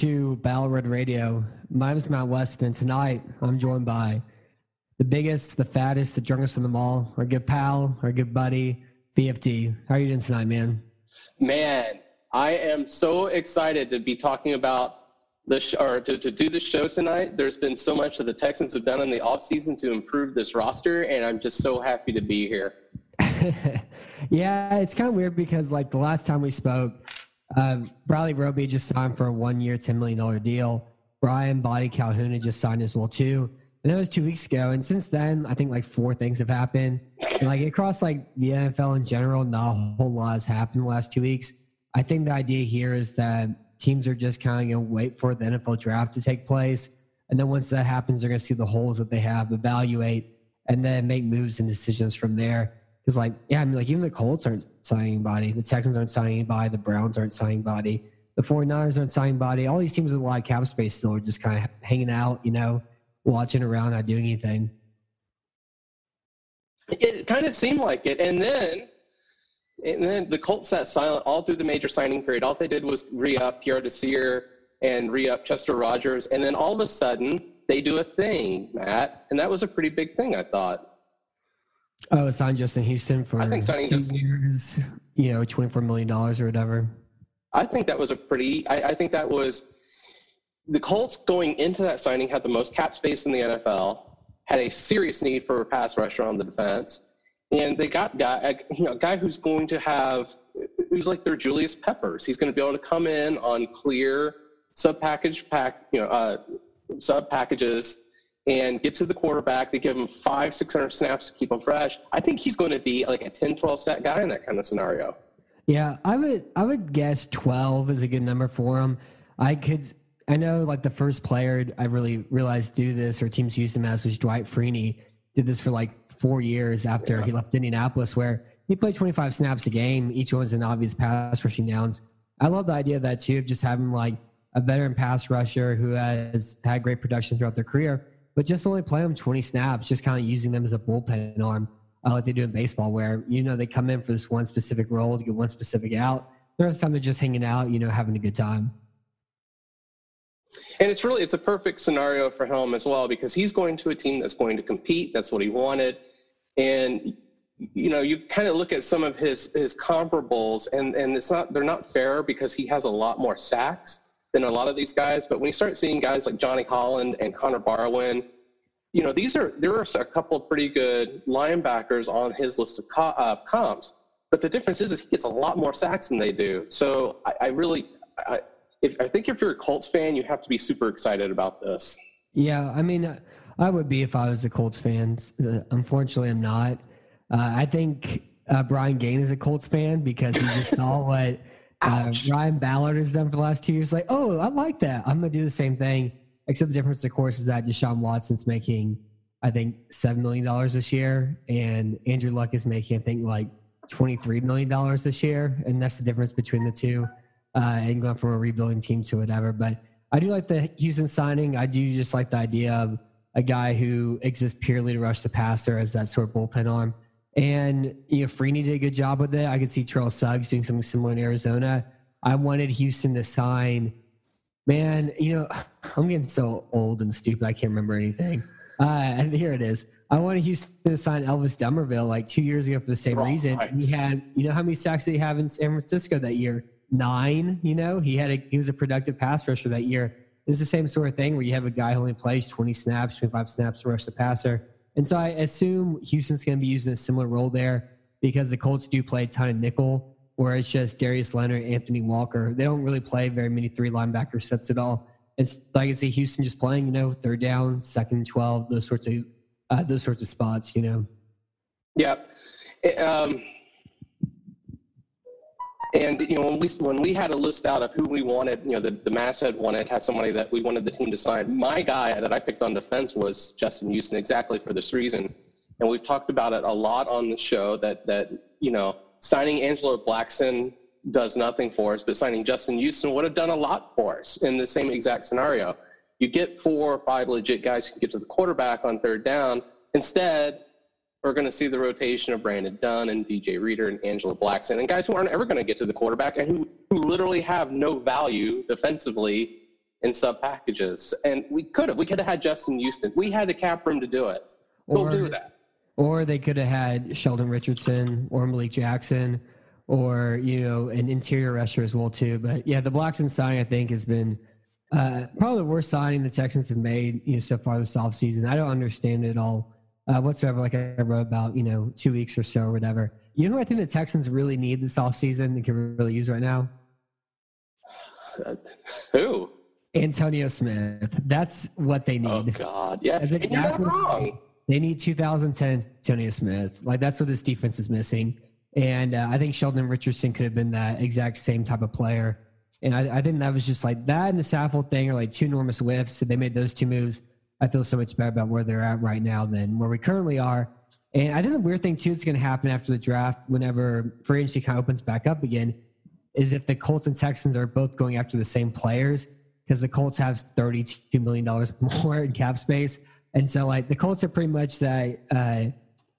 to Battle Radio. My name is Matt West, and tonight I'm joined by the biggest, the fattest, the drunkest in them all, our good pal, our good buddy, BFD. How are you doing tonight, man? Man, I am so excited to be talking about the sh- or to, to do the show tonight. There's been so much that the Texans have done in the offseason to improve this roster, and I'm just so happy to be here. yeah, it's kind of weird because, like, the last time we spoke, uh, Bradley Roby just signed for a one year, $10 million deal. Brian Body Calhoun just signed as well, too. And that was two weeks ago. And since then, I think like four things have happened. And, like across like the NFL in general, not a whole lot has happened the last two weeks. I think the idea here is that teams are just kind of going to wait for the NFL draft to take place. And then once that happens, they're going to see the holes that they have, evaluate, and then make moves and decisions from there. Because, like, yeah, I mean, like, even the Colts aren't signing anybody. The Texans aren't signing anybody. The Browns aren't signing anybody. The 49ers aren't signing anybody. All these teams with a lot of cap space still are just kind of hanging out, you know, watching around, not doing anything. It kind of seemed like it. And then and then the Colts sat silent all through the major signing period. All they did was re-up Pierre Desir and re-up Chester Rogers. And then all of a sudden, they do a thing, Matt. And that was a pretty big thing, I thought. Oh, signed Justin Houston for I think signing Justin- years, you know, $24 million or whatever. I think that was a pretty. I, I think that was the Colts going into that signing had the most cap space in the NFL, had a serious need for a pass rusher on the defense, and they got guy, you know, a guy who's going to have who's like their Julius Peppers. He's going to be able to come in on clear sub package pack, you know, uh, sub packages and get to the quarterback. They give him five, six hundred snaps to keep him fresh. I think he's going to be like a 10, 12 set guy in that kind of scenario. Yeah, I would I would guess twelve is a good number for him. I could I know like the first player I really realized do this or teams used him as was Dwight Freeney. Did this for like four years after he left Indianapolis, where he played twenty five snaps a game. Each one was an obvious pass rushing downs. I love the idea of that too, of just having like a veteran pass rusher who has had great production throughout their career, but just only play them twenty snaps, just kind of using them as a bullpen arm uh, like they do in baseball, where you know they come in for this one specific role to get one specific out. The rest of the time they're just hanging out, you know, having a good time. And it's really it's a perfect scenario for him as well because he's going to a team that's going to compete. That's what he wanted, and you know you kind of look at some of his his comparables, and and it's not they're not fair because he has a lot more sacks than a lot of these guys. But when you start seeing guys like Johnny Holland and Connor Barwin, you know these are there are a couple of pretty good linebackers on his list of, co- of comps. But the difference is, is he gets a lot more sacks than they do. So I, I really, I, if I think if you're a Colts fan, you have to be super excited about this. Yeah, I mean, I would be if I was a Colts fan. Uh, unfortunately, I'm not. Uh, I think uh, Brian Gaine is a Colts fan because he just saw what uh, Ryan Ballard has done for the last two years. Like, oh, I like that. I'm going to do the same thing. Except the difference, of course, is that Deshaun Watson's making, I think, $7 million this year. And Andrew Luck is making, I think, like $23 million this year. And that's the difference between the two uh, and going from a rebuilding team to whatever. But I do like the Houston signing. I do just like the idea of a guy who exists purely to rush the passer as that sort of bullpen arm. And you know, Freeney did a good job with it. I could see Terrell Suggs doing something similar in Arizona. I wanted Houston to sign. Man, you know, I'm getting so old and stupid. I can't remember anything. Uh, and here it is. I wanted Houston to sign Elvis Dumervil like two years ago for the same Right. reason. He had, you know, how many sacks did he have in San Francisco that year? Nine. You know, he had a he was a productive pass rusher that year. It's the same sort of thing where you have a guy who only plays 20 snaps, 25 snaps to rush the passer. And so I assume Houston's going to be using a similar role there because the Colts do play a ton of nickel, where it's just Darius Leonard, Anthony Walker. They don't really play very many three linebacker sets at all. And so I can see Houston just playing, you know, third down, second 12, those sorts of uh, those sorts of spots, you know. Yeah. Um, And you know, when we when we had a list out of who we wanted, you know, the, the masthead wanted had somebody that we wanted the team to sign. My guy that I picked on defense was Justin Houston, exactly for this reason. And we've talked about it a lot on the show that that you know signing Angelo Blackson does nothing for us, but signing Justin Houston would have done a lot for us in the same exact scenario. You get four or five legit guys who can get to the quarterback on third down. Instead, we're going to see the rotation of Brandon Dunn and DJ Reader and Angelo Blackson and guys who aren't ever going to get to the quarterback and who, who literally have no value defensively in sub packages. And we could have. We could have had Justin Houston. We had the cap room to do it. We'll Or- do that. Or they could have had Sheldon Richardson or Malik Jackson or, you know, an interior rusher as well, too. But yeah, the Blackson signing, I think, has been uh, probably the worst signing the Texans have made, you know, so far this offseason. I don't understand it at all uh, whatsoever. Like I wrote about, you know, two weeks or so or whatever. You know who I think the Texans really need this offseason and can really use right now? Who? Antonio Smith. That's what they need. Oh God, yeah. That's And you're not exactly- wrong. They need 2010 Antonio Smith. Like that's what this defense is missing. And uh, I think Sheldon Richardson could have been that exact same type of player. And I, I think that was just like that and the Saffold thing are like two enormous whiffs. So they made those two moves. I feel so much better about where they're at right now than where we currently are. And I think the weird thing too that's going to happen after the draft, whenever free agency kind of opens back up again, is if the Colts and Texans are both going after the same players, because the Colts have thirty-two million dollars more in cap space, and so like the Colts are pretty much that uh,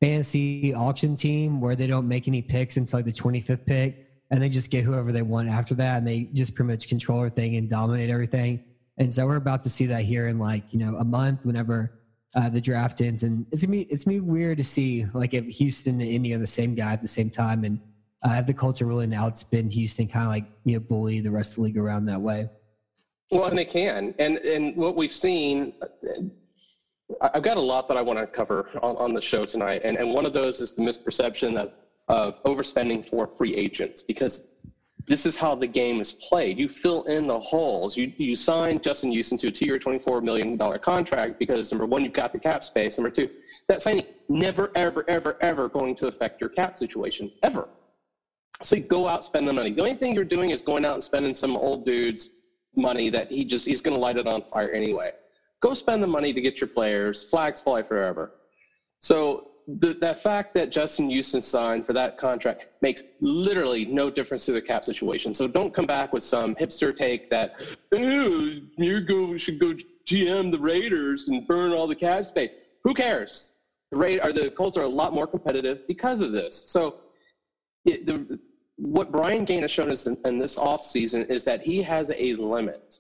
fantasy auction team where they don't make any picks until like the twenty-fifth pick, and they just get whoever they want after that, and they just pretty much control everything and dominate everything. And so we're about to see that here in like you know a month, whenever uh, the draft ends, and it's gonna be it's gonna be weird to see like if Houston and Indy are the same guy at the same time, and uh, have the culture really now outspin Houston, kind of like you know bully the rest of the league around that way. Well, and they can, and and what we've seen, I- I've got a lot that I want to cover on, on the show tonight, and and one of those is the misperception of overspending for free agents because this is how the game is played. You fill in the holes. You you sign Justin Houston to a two-year, twenty-four million dollar contract because number one, you've got the cap space. Number two, that signing never, ever, ever, ever going to affect your cap situation ever. So you go out, spend the money. The only thing you're doing is going out and spending some old dude's money that he just he's going to light it on fire anyway. Go spend the money to get your players. Flags fly forever. So the, that fact that Justin Houston signed for that contract makes literally no difference to the cap situation. So don't come back with some hipster take that, ooh, you go should go GM the Raiders and burn all the cap space. Who cares? The Ra- or the Colts are a lot more competitive because of this. So it, the, what Brian Gaine has shown us in, in this offseason is that he has a limit.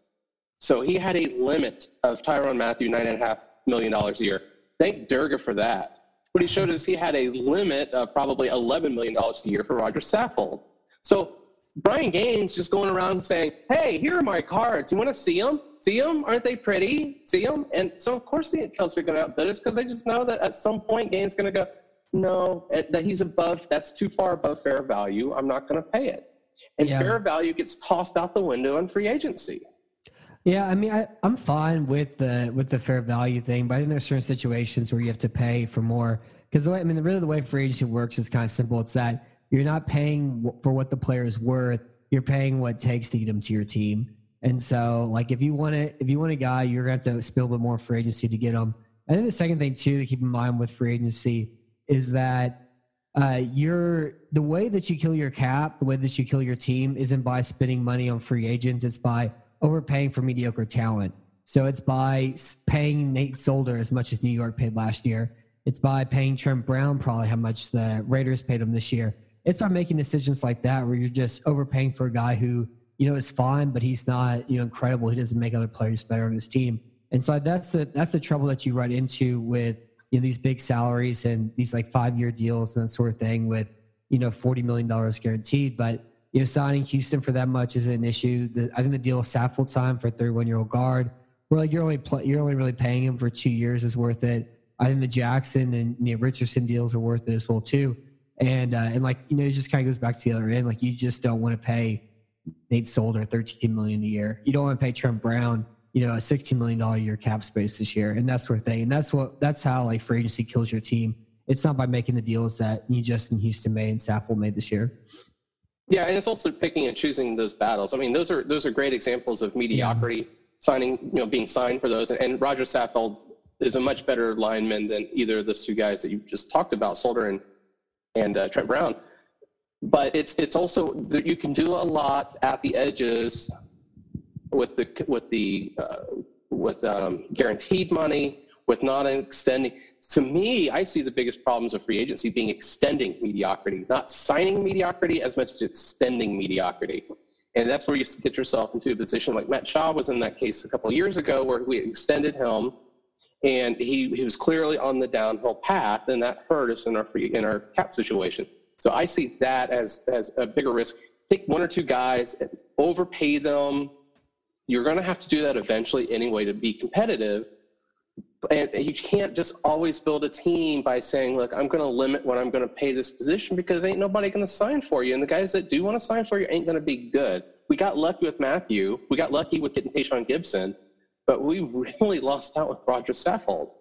So he had a limit of Tyrann Mathieu, $9.5 million a year. Thank Durga for that. What he showed us he had a limit of probably $11 million a year for Roger Saffold. So Brian Gaine's just going around saying, hey, here are my cards. You want to see them? See them? Aren't they pretty? See them? And so, of course, the Celtics are going to outbid us because they just know that at some point Gaines is going to go, no, eh, that he's above, that's too far above fair value. I'm not going to pay it. And Yeah. fair value gets tossed out the window in free agency. Yeah, I mean, I, I'm fine with the with the fair value thing, but I think there's certain situations where you have to pay for more. Because I mean, really, the way free agency works is kind of simple. It's that you're not paying for what the player is worth; you're paying what it takes to get them to your team. And so, like, if you want it, if you want a guy, you're gonna have to spill a bit more free agency to get them. I think the second thing too to keep in mind with free agency is that uh, you're the way that you kill your cap, the way that you kill your team isn't by spending money on free agents. It's by overpaying for mediocre talent. So it's by paying Nate Solder as much as New York paid last year. It's by paying Trent Brown probably how much the Raiders paid him this year. It's by making decisions like that where you're just overpaying for a guy who you know is fine, but he's not you know incredible. He doesn't make other players better on his team. And so that's the that's the trouble that you run into with you know these big salaries and these like five year deals and that sort of thing with you know forty million dollars guaranteed. But you know signing Houston for that much is an issue. The, I think the deal with Saffold signed for a thirty one year old guard, where like you're only pl- you're only really paying him for two years is worth it. I think the Jackson and you know, Richardson deals are worth it as well too. And uh, and like you know, it just kind of goes back to the other end. Like you just don't want to pay Nate Solder thirteen million a year. You don't want to pay Trent Brown you know, a $16 million year cap space this year and that sort of thing. And that's what, that's how like free agency kills your team. It's not by making the deals that you Justin Houston made and Saffold made this year. Yeah, and it's also picking and choosing those battles. I mean, those are those are great examples of mediocrity. Yeah. Signing, you know, being signed for those, and, and Roger Saffold is a much better lineman than either of those two guys that you just talked about, Solder and and uh, Trent Brown. But it's it's also that you can do a lot at the edges with the with the uh, with um, guaranteed money, with not extending. To me, I see the biggest problems of free agency being extending mediocrity, not signing mediocrity as much as extending mediocrity. And that's where you get yourself into a position like Matt Schaub was in that case a couple years ago, where we extended him, and he, he was clearly on the downhill path, and that hurt us in our free in our cap situation. So I see that as as a bigger risk. Take one or two guys, overpay them, you're going to have to do that eventually anyway to be competitive. And you can't just always build a team by saying, look, I'm going to limit what I'm going to pay this position because ain't nobody going to sign for you. And the guys that do want to sign for you ain't going to be good. We got lucky with Mathieu. We got lucky with getting Tashaun Gipson, but we really lost out with Roger Saffold.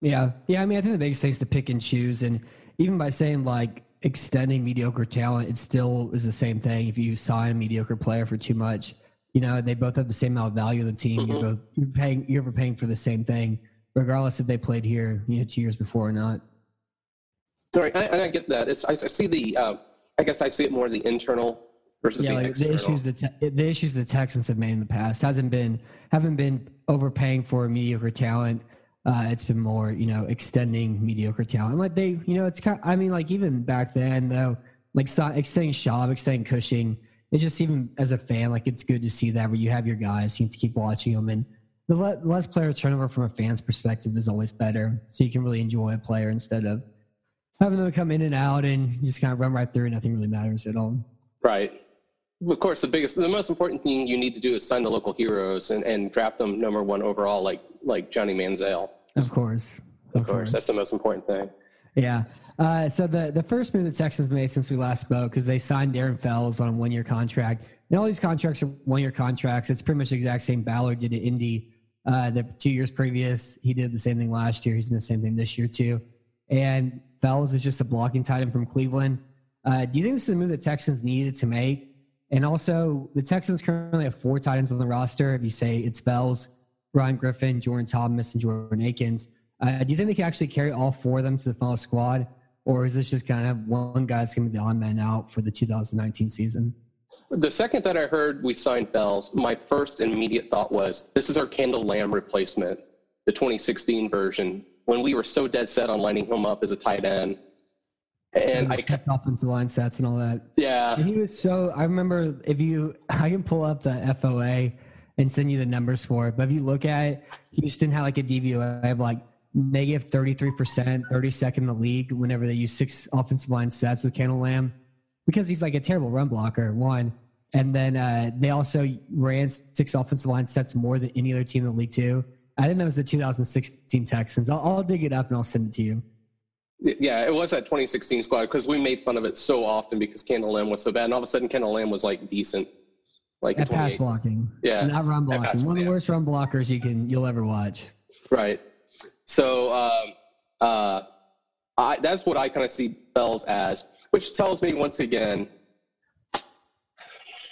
Yeah. Yeah. I mean, I think the biggest thing is to pick and choose. And even by saying like extending mediocre talent, it still is the same thing. If you sign a mediocre player for too much, you know, they both have the same amount of value in the team. Mm-hmm. You're both you're paying you're paying for the same thing, regardless if they played here you know two years before or not. Sorry, I, I get that. It's I, I see the uh, I guess I see it more the internal versus yeah, the like. The issues the te- the issues the Texans have made in the past hasn't been haven't been overpaying for mediocre talent. Uh, it's been more, you know, extending mediocre talent. Like they, you know, it's kind. Of, I mean, like even back then though, like extending Schaub, extending Cushing, it's just even as a fan, like it's good to see that where you have your guys, you have to keep watching them, and the less player turnover from a fan's perspective is always better. So you can really enjoy a player instead of having them come in and out and just kind of run right through. and Nothing really matters at all. Right. Of course, the biggest, the most important thing you need to do is sign the local heroes and, and draft them number one overall, like like Johnny Manziel. Of course. Of, of course. course. That's the most important thing. Yeah. Uh, so the, the first move the Texans made since we last spoke is they signed Darren Fells on a one year contract. And all these contracts are one year contracts. It's pretty much the exact same Ballard did at Indy uh, the two years previous. He did the same thing last year. He's doing the same thing this year too. And Fells is just a blocking tight end from Cleveland. Uh, do you think this is a move the Texans needed to make? And also, the Texans currently have four tight ends on the roster. If you say it's Fells, Ryan Griffin, Jordan Thomas, and Jordan Akins, uh, do you think they can actually carry all four of them to the final squad? or is this just kind of one guy's going to be the odd man out for the 2019 season? The second that I heard we signed Fells, my first immediate thought was this is our Kendall Lamm replacement, the 2016 version, when we were so dead set on lining him up as a tight end. And I kept offensive line stats and all that. Yeah. And he was so, I remember if you, I can pull up the FOA and send you the numbers for it, but if you look at it, Houston had like a DVOA of like negative 33%, 32nd in the league whenever they use six offensive line sets with Kendall Lamm because he's like a terrible run blocker, one. And then uh, they also ran six offensive line sets more than any other team in the league, too. I think that was the 2016 Texans. I'll, I'll dig it up and I'll send it to you. Yeah, it was that 2016 squad because we made fun of it so often because Kendall Lamm was so bad. And all of a sudden, Kendall Lamm was like decent. Like at pass blocking. Yeah. Not run blocking. One of the worst run blockers you can you'll ever watch. Right. So um, uh, I, that's what I kind of see Fells as, which tells me once again,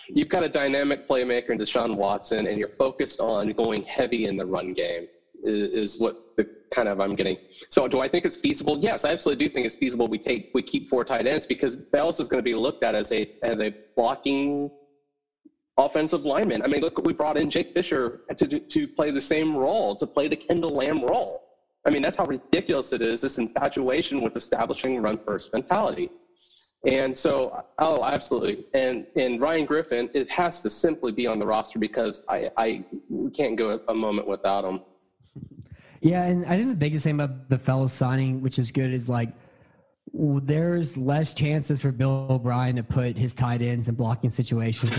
you've got a dynamic playmaker in Deshaun Watson, and you're focused on going heavy in the run game. Is, is what the kind of I'm getting. So do I think it's feasible? Yes, I absolutely do think it's feasible. We take we keep four tight ends because Fells is going to be looked at as a as a blocking offensive lineman. I mean, look, we brought in Jake Fisher to, to, play the same role, to play the Kendall Lamm role. I mean, that's how ridiculous it is, this infatuation with establishing run first mentality. And so, oh, absolutely. And and Ryan Griffin, it has to simply be on the roster because I, I can't go a moment without him. Yeah, and I think the biggest thing about the Fells signing, which is good, is like there's less chances for Bill O'Brien to put his tight ends in blocking situations,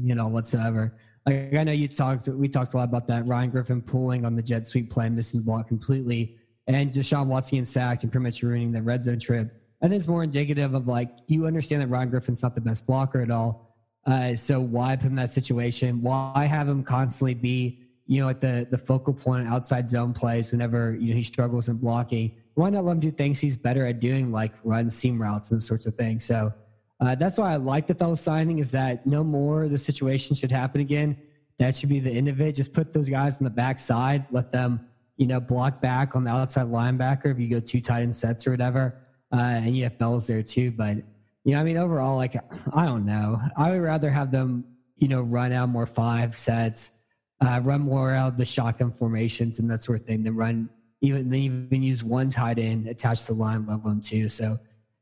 you know, whatsoever. Like I know you talked, we talked a lot about that. Ryan Griffin pulling on the jet sweep play, missing the block completely, and Deshaun Watson getting sacked and pretty much ruining the red zone trip. I think it's more indicative of like you understand that Ryan Griffin's not the best blocker at all. Uh, so why put him in that situation? Why have him constantly be you know at the the focal point outside zone plays whenever you know he struggles in blocking? Why not let him do things he's better at doing, like run seam routes and those sorts of things? So uh, that's why I like the Fells signing is that no more the situation should happen again. That should be the end of it. Just put those guys on the backside, let them, you know, block back on the outside linebacker if you go two tight end sets or whatever. Uh, and you have fellows there too. But, you know, I mean, overall, like, I don't know. I would rather have them, you know, run out more five sets, uh, run more out of the shotgun formations and that sort of thing than run even, they even use one tight end attached to the line, let alone two. So,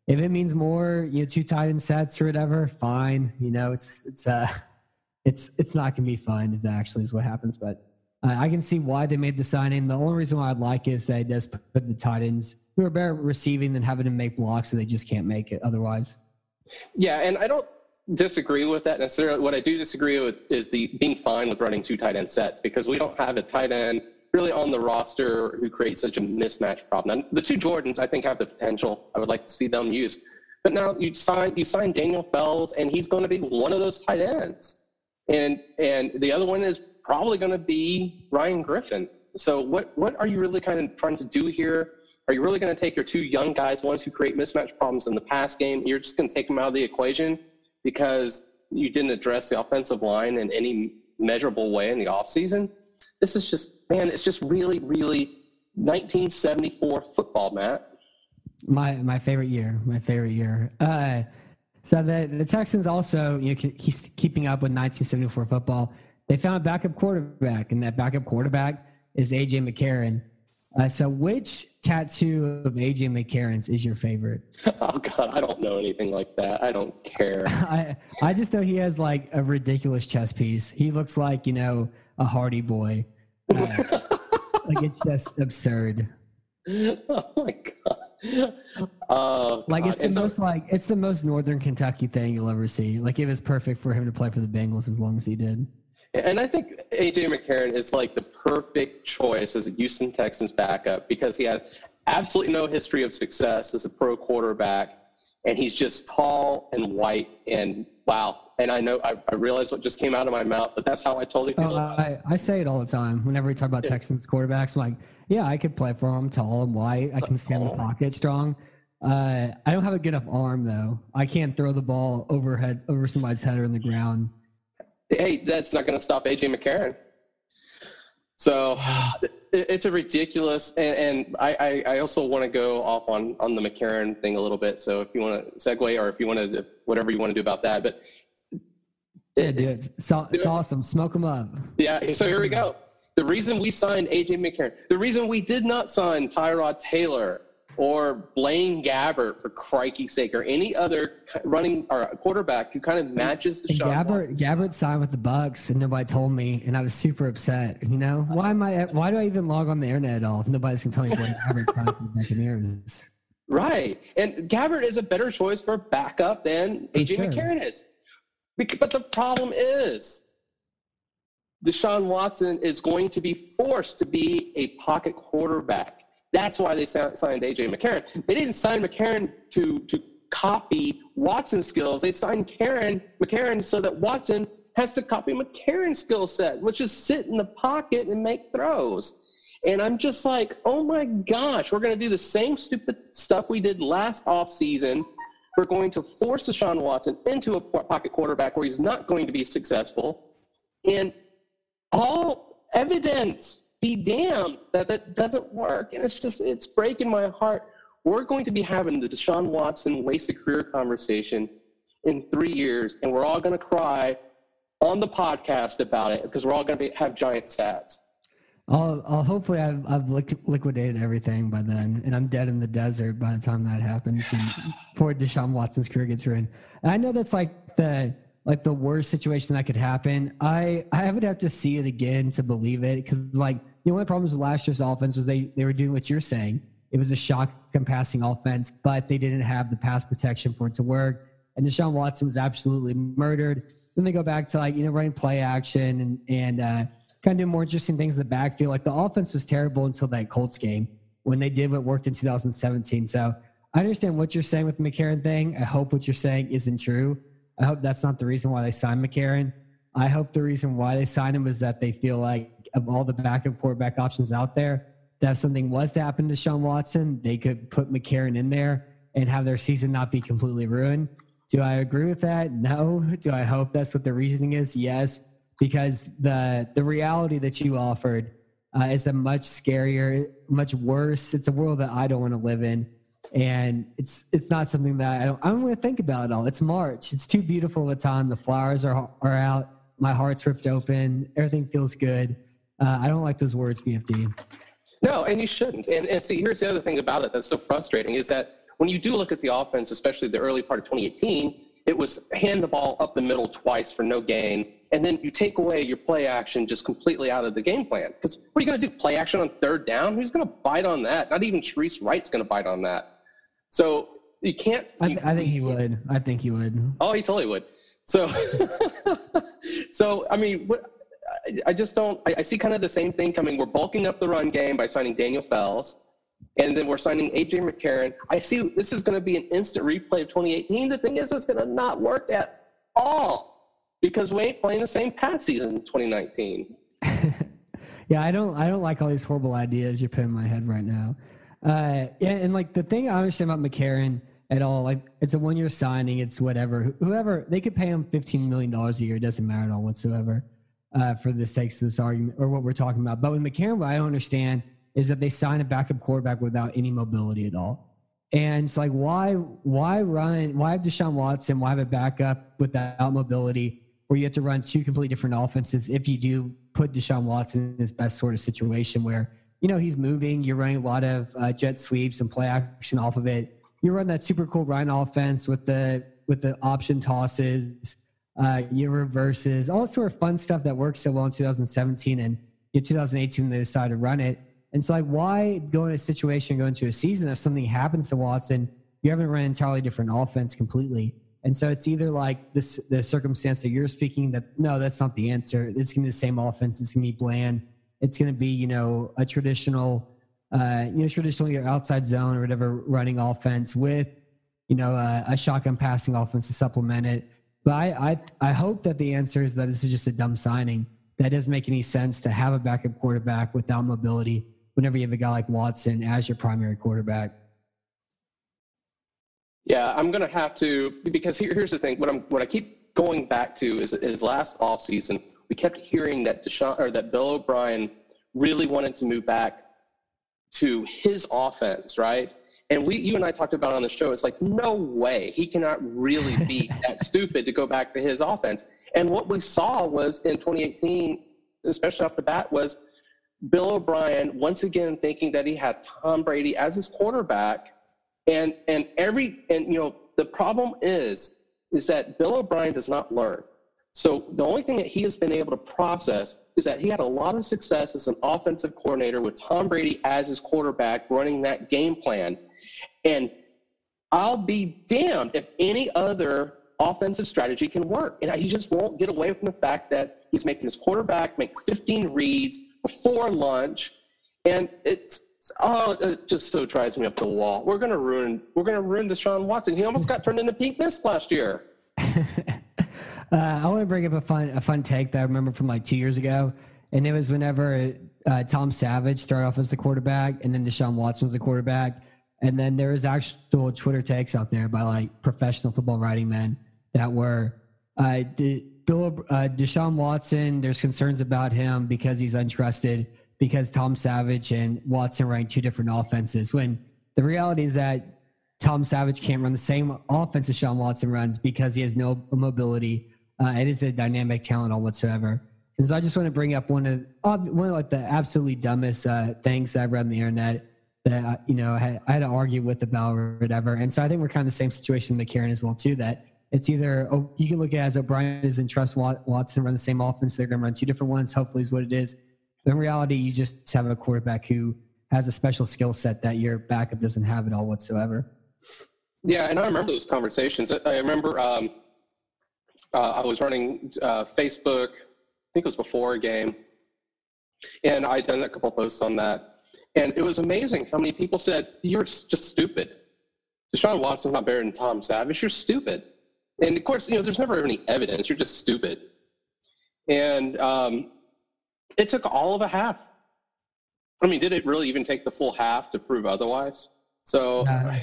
if it means more, you know, two tight end sets or whatever, fine. You know, it's it's uh it's it's not gonna be fun if that actually is what happens. But uh, I can see why they made the signing. The only reason why I'd like it is that it does put the tight ends who are better receiving than having to make blocks, so they just can't make it otherwise. Yeah, and I don't disagree with that necessarily. What I do disagree with is the being fine with running two tight end sets because we don't have a tight end really on the roster who creates such a mismatch problem. And the two Jordans, I think, have the potential. I would like to see them used. But now you sign you sign Daniel Fells, and he's going to be one of those tight ends, and and the other one is probably going to be Ryan Griffin. So what what are you really kind of trying to do here? Are you really going to take your two young guys, ones who create mismatch problems in the pass game? You're just going to take them out of the equation because you didn't address the offensive line in any measurable way in the offseason? This is just, man, it's just really, really 1974 football, Matt. My my favorite year, my favorite year. Uh, so the the Texans also, you know, he's keeping up with 1974 football. They found a backup quarterback, and that backup quarterback is AJ McCarron. Uh, so, which tattoo of AJ McCarron's is your favorite? Oh God, I don't know anything like that. I don't care. I I just know he has like a ridiculous chest piece. He looks like you know a Hardy Boy. Uh, like it's just absurd. Oh my god. Oh, like God. it's the so- most like it's the most northern Kentucky thing you'll ever see. Like it was perfect for him to play for the Bengals as long as he did. And I think AJ McCarron is like the perfect choice as a Houston Texans backup because he has absolutely no history of success as a pro quarterback. And he's just tall and white and wow. And I know I, I realize what just came out of my mouth, but that's how I totally feel Oh. I, I say it all the time. Whenever we talk about Texans quarterbacks, I'm like, yeah, I could play for him. Tall and white. I can stand in the pocket strong. Uh, I don't have a good enough arm though. I can't throw the ball overhead over somebody's head or in the ground. Hey, that's not going to stop AJ McCarron. So it's a ridiculous, and, and I, I, I also want to go off on, on the McCarron thing a little bit. So if you want to segue or if you want to, whatever you want to do about that, but Yeah, dude, it's, so- it's awesome. Smoke them up. Yeah, so here we go. The reason we signed AJ McCarron, the reason we did not sign Tyrod Taylor or Blaine Gabbert for crikey's sake, or any other running or quarterback who kind of matches the shot. Gabbert, Gabbert signed with the Bucks, and nobody told me, and I was super upset. You know, why am I? Why do I even log on the internet at all if nobody's gonna tell me what Gabbert signed for the Buccaneers? Right. And Gabbert is a better choice for backup than For AJ sure. McCarron is. But the problem is Deshaun Watson is going to be forced to be a pocket quarterback. That's why they signed AJ McCarron. They didn't sign McCarron to, to copy Watson's skills. They signed Karen, McCarron so that Watson has to copy McCarron's skill set, which is sit in the pocket and make throws. And I'm just like, oh my gosh, we're going to do the same stupid stuff we did last offseason. We're going to force Deshaun Watson into a pocket quarterback where he's not going to be successful. And all evidence be damned that that doesn't work. And it's just, it's breaking my heart. We're going to be having the Deshaun Watson wasted career conversation in three years, and we're all going to cry on the podcast about it because we're all going to have giant stats. I'll, I'll hopefully I've, I've liquidated everything by then, and I'm dead in the desert by the time that happens. And poor Deshaun Watson's career gets ruined. And I know that's like the like the worst situation that could happen. I I would have to see it again to believe it because like you know one of the problems with last year's offense was they they were doing what you're saying. It was a shock passing offense, but they didn't have the pass protection for it to work. And Deshaun Watson was absolutely murdered. Then they go back to like you know running play action and and uh, kind of do more interesting things in the backfield. Like the offense was terrible until that Colts game when they did what worked in 2017. So I understand what you're saying with the McCarron thing. I hope what you're saying isn't true. I hope that's not the reason why they signed McCarron. I hope the reason why they signed him is that they feel like of all the backup quarterback options out there, that if something was to happen to Sean Watson, they could put McCarron in there and have their season not be completely ruined. Do I agree with that? No. Do I hope that's what the reasoning is? Yes, because the the reality that you offered uh, is a much scarier, much worse. It's a world that I don't want to live in, and it's it's not something that I don't I don't want to think about at all. It's March. It's too beautiful of a time. The flowers are are out. My heart's ripped open. Everything feels good. Uh, I don't like those words, BFD. No, and you shouldn't. And, and see, here's the other thing about it that's so frustrating is that when you do look at the offense, especially the early part of 2018, it was hand the ball up the middle twice for no gain. And then you take away your play action just completely out of the game plan. Because what are you going to do? Play action on third down? Who's going to bite on that? Not even Shareece Wright's going to bite on that. So you can't. I, you, I think he would. I think he would. Oh, he totally would. So, so I mean, what, I just don't. I, I, see kind of the same thing coming. We're bulking up the run game by signing Daniel Fells, and then we're signing AJ McCarron. I see this is going to be an instant replay of 2018. The thing is, it's going to not work at all because we ain't playing the same pass season in 2019. yeah, I don't. I don't like all these horrible ideas you're putting in my head right now. Uh, yeah, and like the thing I understand about McCarron at all, like it's a one year signing. It's whatever. Whoever they could pay him 15 million dollars a year. It doesn't matter at all whatsoever uh, for the sakes of this argument or what we're talking about. But with McCarron, what I don't understand is that they sign a backup quarterback without any mobility at all. And it's like, why, why run, why have Deshaun Watson, why have a backup without mobility where you have to run two completely different offenses if you do put Deshaun Watson in his best sort of situation where, you know, he's moving, you're running a lot of uh, jet sweeps and play action off of it. You run that super cool Ryan offense with the, with the option tosses uh, year reverses, all sort of fun stuff that worked so well in 2017 and in 2018 they decided to run it. And so, like, why go in a situation, go into a season if something happens to Watson, you haven't run an entirely different offense completely. And so it's either like this the circumstance that you're speaking that no, that's not the answer. It's gonna be the same offense. It's gonna be bland. It's gonna be you know a traditional, uh, you know, traditional outside zone or whatever running offense with you know a shotgun passing offense to supplement it. But I, I, I hope that the answer is that this is just a dumb signing. That doesn't make any sense to have a backup quarterback without mobility whenever you have a guy like Watson as your primary quarterback. Yeah, I'm going to have to because here, here's the thing. What I'm what I keep going back to is is last offseason, we kept hearing that Deshaun or that Bill O'Brien really wanted to move back to his offense, right? And we, you and I talked about on the show. It's like no way he cannot really be that stupid to go back to his offense. And what we saw was in 2018, especially off the bat, was Bill O'Brien once again thinking that he had Tom Brady as his quarterback, and and every and you know the problem is is that Bill O'Brien does not learn. So the only thing that he has been able to process is that he had a lot of success as an offensive coordinator with Tom Brady as his quarterback, running that game plan. And I'll be damned if any other offensive strategy can work. And he just won't get away from the fact that he's making his quarterback make 15 reads before lunch. And it's, oh, it just so drives me up the wall. We're going to ruin, we're going to ruin Deshaun Watson. He almost got turned into Pete Mist last year. Uh, I want to bring up a fun a fun take that I remember from like two years ago, and it was whenever uh, Tom Savage started off as the quarterback, and then Deshaun Watson was the quarterback, and then there was actual Twitter takes out there by like professional football writing men that were uh, De- Bill uh, Deshaun Watson. There's concerns about him because he's untrusted because Tom Savage and Watson ran two different offenses. When the reality is that Tom Savage can't run the same offense as Sean Watson runs because he has no mobility uh, it is a dynamic talent all whatsoever. And so I just want to bring up one of one of like the absolutely dumbest uh, things that I read on the internet that you know I had, I had, to argue with about or whatever. And so I think we're kind of the same situation with McCarron as well too. That it's either oh, you can look at it as O'Brien is and trust Watson run the same offense. They're going to run two different ones. Hopefully, is what it is. But in reality, you just have a quarterback who has a special skill set that your backup doesn't have at all whatsoever. Yeah, and I remember those conversations. I remember um, uh, I was running uh, Facebook, I think it was before a game, and I'd done a couple posts on that. And it was amazing how many people said, You're just stupid. Deshaun Watson's not better than Tom Savage. You're stupid. And of course, you know, there's never any evidence. You're just stupid. And um, it took all of a half. I mean, did it really even take the full half to prove otherwise? So. Uh,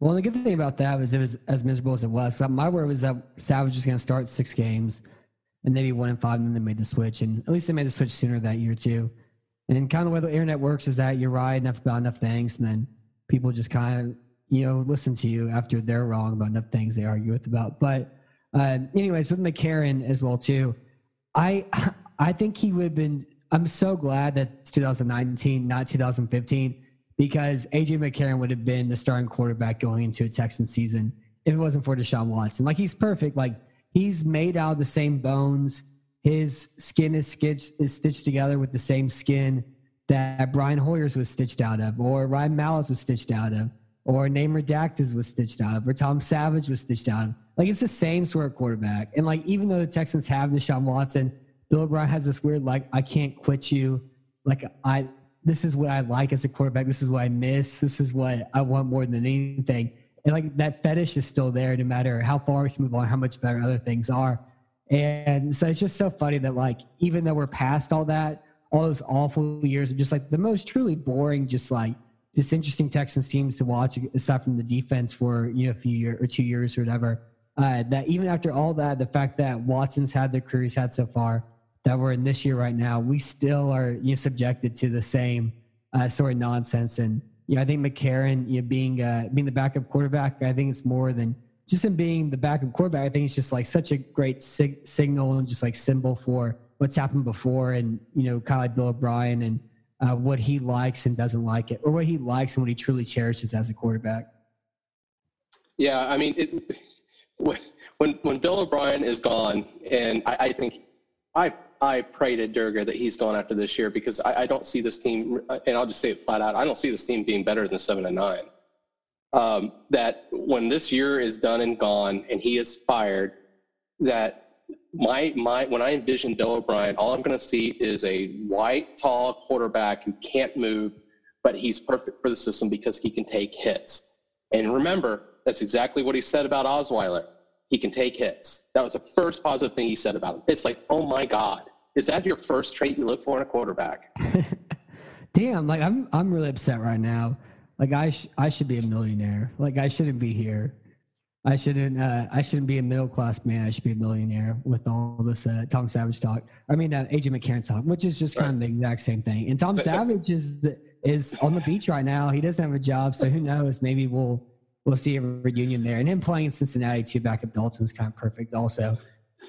Well, the good thing about that was it was as miserable as it was. My worry was that Savage was going to start six games and maybe one and five, and then they made the switch. And at least they made the switch sooner that year, too. And kind of the way the internet works is that you're right enough about enough things, and then people just kind of, you know, listen to you after they're wrong about enough things they argue with about. But, uh, anyways, with McCarron as well, too, I, I think he would have been. I'm so glad that it's 2019, not 2015 because AJ McCarron would have been the starting quarterback going into a Texans season if it wasn't for Deshaun Watson. Like he's perfect. Like he's made out of the same bones. His skin is stitched, is stitched together with the same skin that Brian Hoyer's was stitched out of, or Ryan Mallett was stitched out of, or Name Redacted was stitched out of, or Tom Savage was stitched out of. Like it's the same sort of quarterback. And like even though the Texans have Deshaun Watson, Bill O'Brien has this weird like I can't quit you. Like I this is what I like as a quarterback. This is what I miss. This is what I want more than anything. And like that fetish is still there, no matter how far we can move on, how much better other things are. And so it's just so funny that like even though we're past all that, all those awful years of just like the most truly boring, just like disinteresting Texans teams to watch, aside from the defense for you know a few years or two years or whatever. Uh, that even after all that, the fact that Watson's had the career he's had so far, that we're in this year right now, we still are you know, subjected to the same uh, sort of nonsense. And you know, I think McCarron, you know, being uh, being the backup quarterback, I think it's more than just him being the backup quarterback. I think it's just like such a great sig- signal and just like symbol for what's happened before, and you know, kind of like Bill O'Brien and uh, what he likes and doesn't like it, or what he likes and what he truly cherishes as a quarterback. Yeah, I mean, it, when when Bill O'Brien is gone, and I, I think I I pray to Durga that he's gone after this year because I, I, don't see this team, and I'll just say it flat out, I don't see this team being better than seven and nine. Um, that when this year is done and gone, and he is fired, that my my when I envision Bill O'Brien, all I'm going to see is a white, tall quarterback who can't move, but he's perfect for the system because he can take hits. And remember, that's exactly what he said about Osweiler he can take hits. That was the first positive thing he said about him. It's like, oh my God, is that your first trait you look for in a quarterback? Damn, like I'm I'm really upset right now. Like I sh- I should be a millionaire. Like I shouldn't be here. I shouldn't uh, I shouldn't be a middle class man. I should be a millionaire with all this uh, Tom Savage talk. I mean uh, AJ McCarron talk, which is just right. kind of the exact same thing. And Tom so, Savage so, is is on the beach right now. He doesn't have a job, so who knows? Maybe we'll we'll see a reunion there. And him playing in Cincinnati too, back at Dalton is kind of perfect. Also,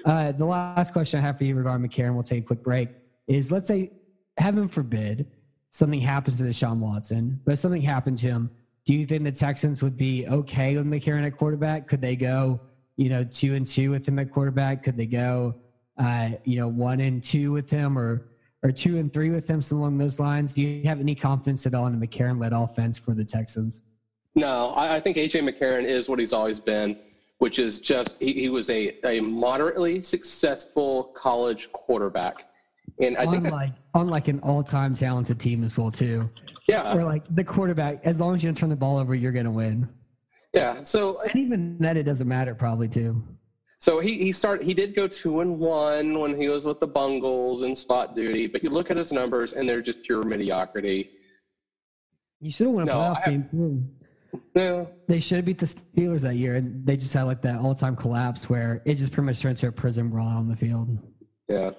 uh, the last question I have for you regarding McCarron, we'll take a quick break. Is let's say, heaven forbid, something happens to Deshaun Watson, but if something happened to him, do you think the Texans would be okay with McCarron at quarterback? Could they go, you know, two and two with him at quarterback? Could they go, uh, you know, one and two with him, or or two and three with him, along those lines? Do you have any confidence at all in a McCarron-led offense for the Texans? No, I, I think AJ McCarron is what he's always been, which is just he, he was a, a moderately successful college quarterback. And I think unlike, unlike an all-time talented team as well too. Yeah. Or like the quarterback, as long as you don't turn the ball over, you're gonna win. Yeah. So and even then, it doesn't matter probably too. So he he started he did go two and one when he was with the Bungles and spot duty, but you look at his numbers and they're just pure mediocrity. You should have won a no, playoff game too. Yeah. They should have beat the Steelers that year, and they just had like that all time collapse where it just pretty much turned into a prison brawl on the field. Yeah.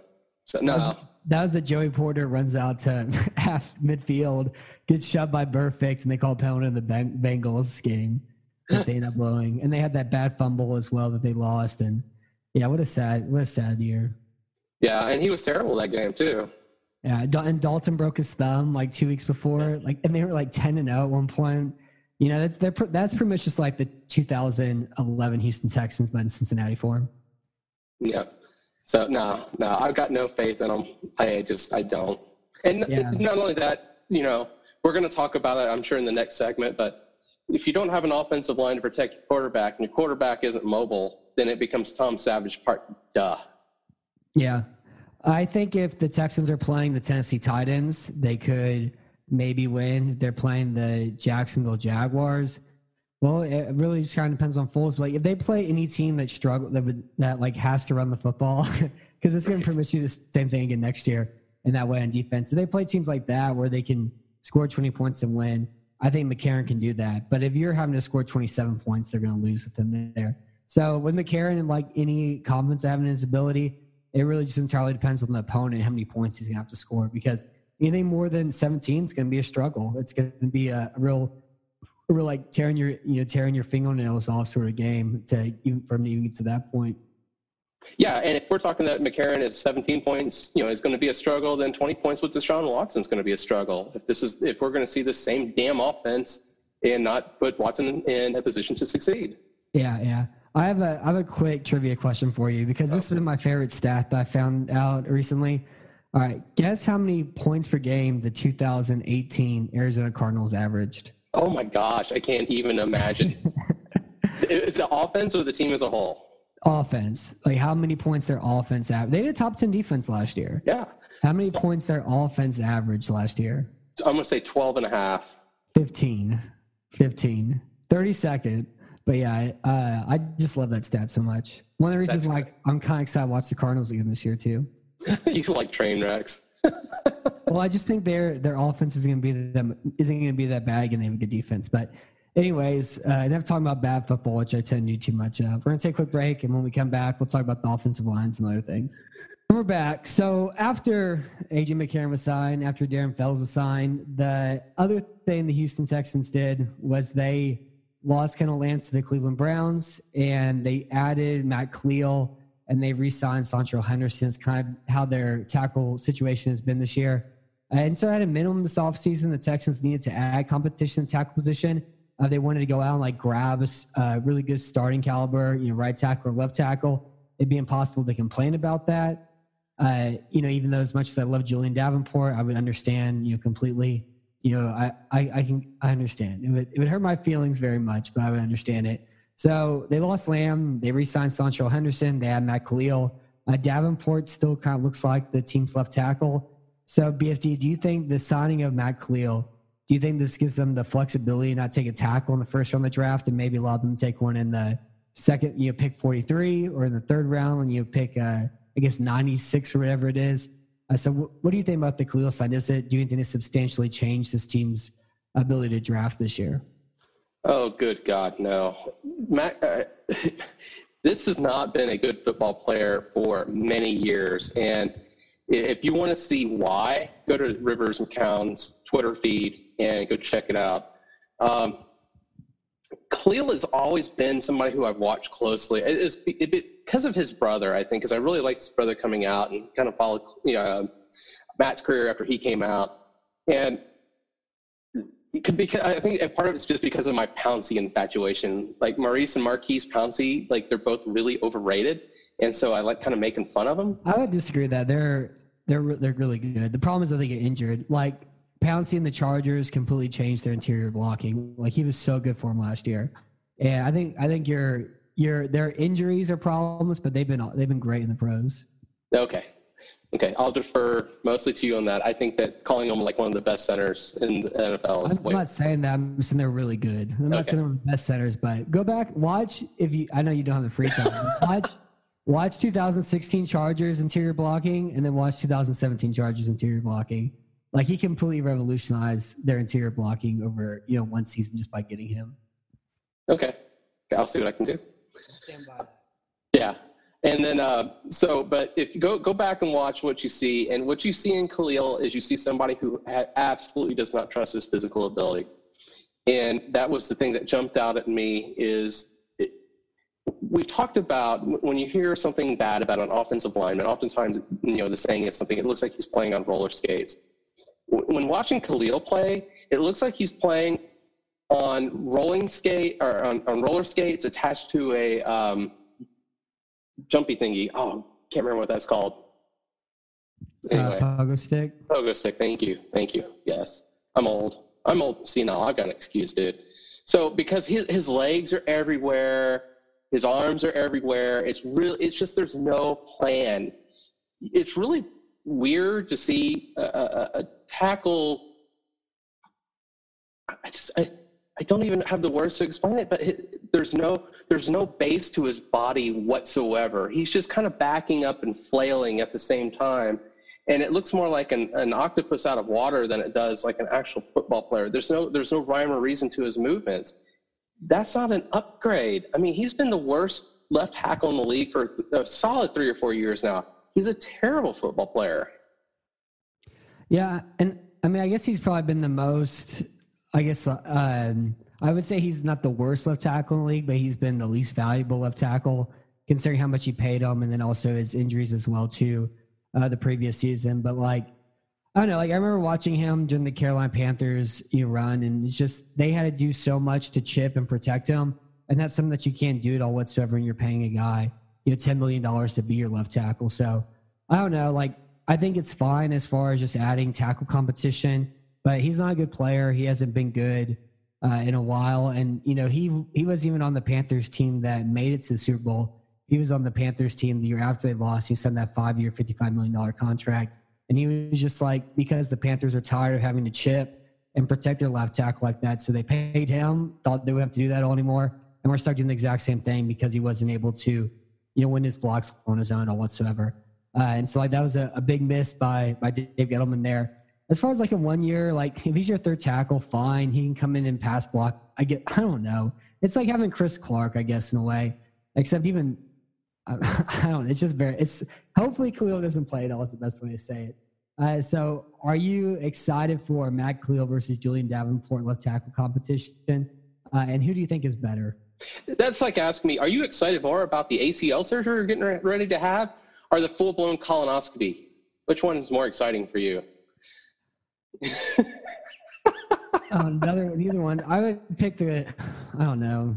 So, no. That was, the Joey Porter runs out to half midfield, gets shoved by Burfict, and they call penalty in the Bengals game that they end up blowing. And they had that bad fumble as well that they lost. And yeah, what a sad, what a sad year. Yeah, and he was terrible that game too. Yeah, and Dalton broke his thumb like two weeks before, like, and they were like ten and zero oh at one point. You know, that's that's pretty much just like the 2011 Houston Texans, but in Cincinnati form. Yeah. So no, no, I've got no faith in them. I just I don't. And yeah. not only that, you know, we're going to talk about it, I'm sure, in the next segment. But if you don't have an offensive line to protect your quarterback, and your quarterback isn't mobile, then it becomes Tom Savage part. Duh. Yeah, I think if the Texans are playing the Tennessee Titans, they could maybe win. They're playing the Jacksonville Jaguars. Well, it really just kind of depends on Foles. But like, if they play any team that struggle that would, that like has to run the football, because it's going to permit you the same thing again next year in that way on defense. If they play teams like that where they can score 20 points and win, I think McCarron can do that. But if you're having to score 27 points, they're going to lose with him there. So with McCarron and like any confidence I have in his ability, it really just entirely depends on the opponent and how many points he's going to have to score because anything more than 17 is going to be a struggle. It's going to be a real, real like tearing your, you know, tearing your fingernails off sort of game to even from even get to that point. Yeah, and if we're talking that McCarron is 17 points, you know, is going to be a struggle, then 20 points with Deshaun Watson is going to be a struggle. If this is, if we're going to see the same damn offense and not put Watson in a position to succeed. Yeah, yeah. I have a I have a quick trivia question for you because this has been my favorite stat that I found out recently. All right, guess how many points per game the 2018 Arizona Cardinals averaged? Oh my gosh, I can't even imagine. is the offense or the team as a whole? Offense. Like how many points their offense averaged? They had a top 10 defense last year. Yeah. How many points their offense averaged last year? I'm going to say 12 and a half. 15. 15. 32nd. But yeah, uh, I just love that stat so much. One of the reasons why I'm kind of excited to watch the Cardinals again this year too. you like train wrecks. Well, I just think their their offense is going to be them isn't going to be that bad, and they have a good defense. But anyways, uh, enough talking about bad football, which I tend to do too much of. We're going to take a quick break, and when we come back, we'll talk about the offensive line and some other things. we're back. So after AJ McCarron was signed, after Darren Fells was signed, the other thing the Houston Texans did was they lost Kendall Lamm to the Cleveland Browns, and they added Matt Kalil and they re-signed Seantrel Henderson. It's kind of how their tackle situation has been this year. And so at a minimum this offseason, the Texans needed to add competition tackle position. Uh, they wanted to go out and like grab a uh, really good starting caliber, you know, right tackle or left tackle. It'd be impossible to complain about that. Uh, you know, even though as much as I love Julian Davenport, I would understand, you know, completely you know, I, I, I can I understand. It would, it would hurt my feelings very much, but I would understand it. So they lost Lamm. They re-signed Seantrel Henderson. They had Matt Kalil. Uh, Davenport still kind of looks like the team's left tackle. So BFD, do you think the signing of Matt Kalil, do you think this gives them the flexibility not take a tackle in the first round of the draft and maybe allow them to take one in the second, you know, pick 43 or in the third round when you pick, uh, I guess 96 or whatever it is? Uh, so, w- what do you think about the Kalil sign? Does it do you think it substantially change this team's ability to draft this year? Oh, good God, no. Matt, uh, this has not been a good football player for many years, and if you want to see why, go to Rivers McCown's Twitter feed and go check it out. Um, Kalil has always been somebody who I've watched closely. It is because of his brother, I think, because I really liked his brother coming out and kind of followed you know, Matt's career after he came out. And it could be, I think part of it's just because of my Pouncey infatuation. Like Maurice and Maurkice Pouncey, like they're both really overrated. And so I like kind of making fun of them. I would disagree with that. They're, they're, they're really good. The problem is that they get injured. Like Pouncey and the Chargers completely changed their interior blocking. Like he was so good for them last year. And I think I think your your their injuries are problems, but they've been they've been great in the pros. Okay. Okay, I'll defer mostly to you on that. I think that calling them like one of the best centers in the NFL is. I'm way- not saying that. I'm saying they're really good. I'm not saying they're the best centers, but go back, watch if you. I know you don't have the free time. watch, watch 2016 Chargers interior blocking, and then watch 2017 Chargers interior blocking. Like he completely revolutionized their interior blocking over you know one season just by getting him. Okay, I'll see what I can do. Stand by. Yeah, and then uh, so, but if you go go back and watch what you see, and what you see in Kalil is you see somebody who absolutely does not trust his physical ability, and that was the thing that jumped out at me is. It, we've talked about when you hear something bad about an offensive lineman, oftentimes you know the saying is something. It looks like he's playing on roller skates when watching Kalil play, it looks like he's playing on rolling skate or on, on roller skates attached to a um, jumpy thingy. Oh, can't remember what that's called. Uh, anyway, uh, pogo stick. Pogo stick. Thank you. Thank you. Yes, I'm old. I'm old. See now, I've got an excuse, dude. So because his his legs are everywhere, his arms are everywhere. It's really. It's just there's no plan. It's really weird to see a, a, a tackle. I just I, I don't even have the words to explain it, but it, there's no there's no base to his body whatsoever. He's just kind of backing up and flailing at the same time, and it looks more like an, an octopus out of water than it does like an actual football player. There's no there's no rhyme or reason to his movements. That's not an upgrade. I mean, he's been the worst left tackle in the league for a solid three or four years now. He's a terrible football player. Yeah, and I mean, I guess he's probably been the most. I guess uh, um, I would say he's not the worst left tackle in the league, but he's been the least valuable left tackle considering how much he paid him, and then also his injuries as well too, uh, the previous season. But like, I don't know, like I remember watching him during the Carolina Panthers you know, run, and it's just they had to do so much to chip and protect him, and that's something that you can't do at all whatsoever And you're paying a guy you know ten million dollars to be your left tackle. So I don't know, like I think it's fine as far as just adding tackle competition, but he's not a good player. He hasn't been good uh, in a while, and you know he he was even on the Panthers team that made it to the Super Bowl. He was on the Panthers team the year after they lost. He signed that five year, fifty five million dollar contract, and he was just like because the Panthers are tired of having to chip and protect their left tackle like that, so they paid him. Thought they would have to do that all anymore, and we're starting doing the exact same thing because he wasn't able to, you know, win his blocks on his own or whatsoever. Uh, and so like that was a, a big miss by by Dave Gettleman there. As far as like a one year, like if he's your third tackle, fine. He can come in and pass block. I get I don't know. It's like having Chris Clark, I guess, in a way. Except even I, I don't. It's just very. It's hopefully Kalil doesn't play at all. Is the best way to say it. Uh, so, are you excited for Matt Kalil versus Julian Davenport left tackle competition? Uh, and who do you think is better? That's like asking me, are you excited more about the ACL surgery you're getting ready to have or the full blown colonoscopy? Which one is more exciting for you? um, neither, neither one. I would pick the, I don't know.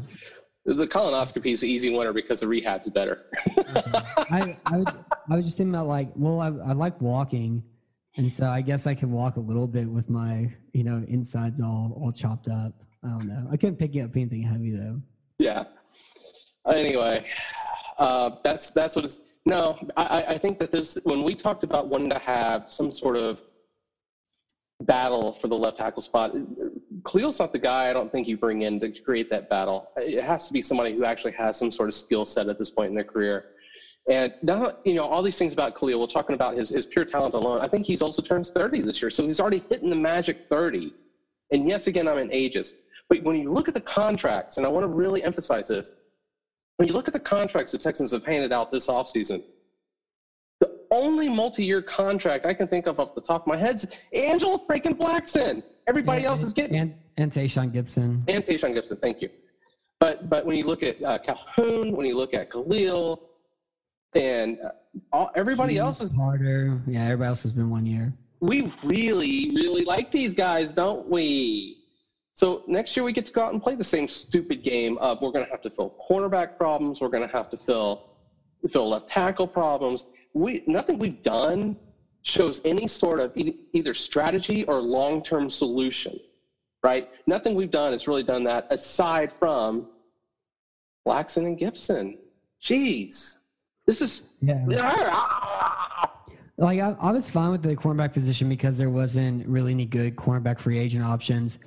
The colonoscopy is the easy winner because the rehab's better. I, I, was, I was just thinking about like, well, I, I like walking. And so I guess I can walk a little bit with my, you know, insides all, all chopped up. I don't know. I couldn't pick up anything heavy though. Yeah. Anyway, uh, that's, that's what it's, no, I, I think that this, when we talked about wanting to have some sort of battle for the left tackle spot, Kalil's not the guy I don't think you bring in to create that battle. It has to be somebody who actually has some sort of skill set at this point in their career. And now, you know, all these things about Kalil, we're talking about his, his pure talent alone. I think he's also turns 30 this year. So he's already hitting the magic 30. And yes, again, I'm an ageist. But when you look at the contracts, and I want to really emphasize this, when you look at the contracts the Texans have handed out this offseason, only multi-year contract I can think of off the top of my head is Angelo freaking Blackson. Everybody and, else is getting and and Tashaun Gipson and Tashaun Gipson. Thank you. But but when you look at uh, Calhoun, when you look at Kalil, and uh, all, everybody else is harder. Yeah, everybody else has been one year. We really really like these guys, don't we? So next year we get to go out and play the same stupid game of we're going to have to fill cornerback problems, we're going to have to fill fill left tackle problems. We nothing we've done shows any sort of either strategy or long-term solution, right? Nothing we've done has really done that aside from Blackson and Gipson Jeez, this is yeah. Ah! Like I, I was fine with the cornerback position because there wasn't really any good cornerback free agent options.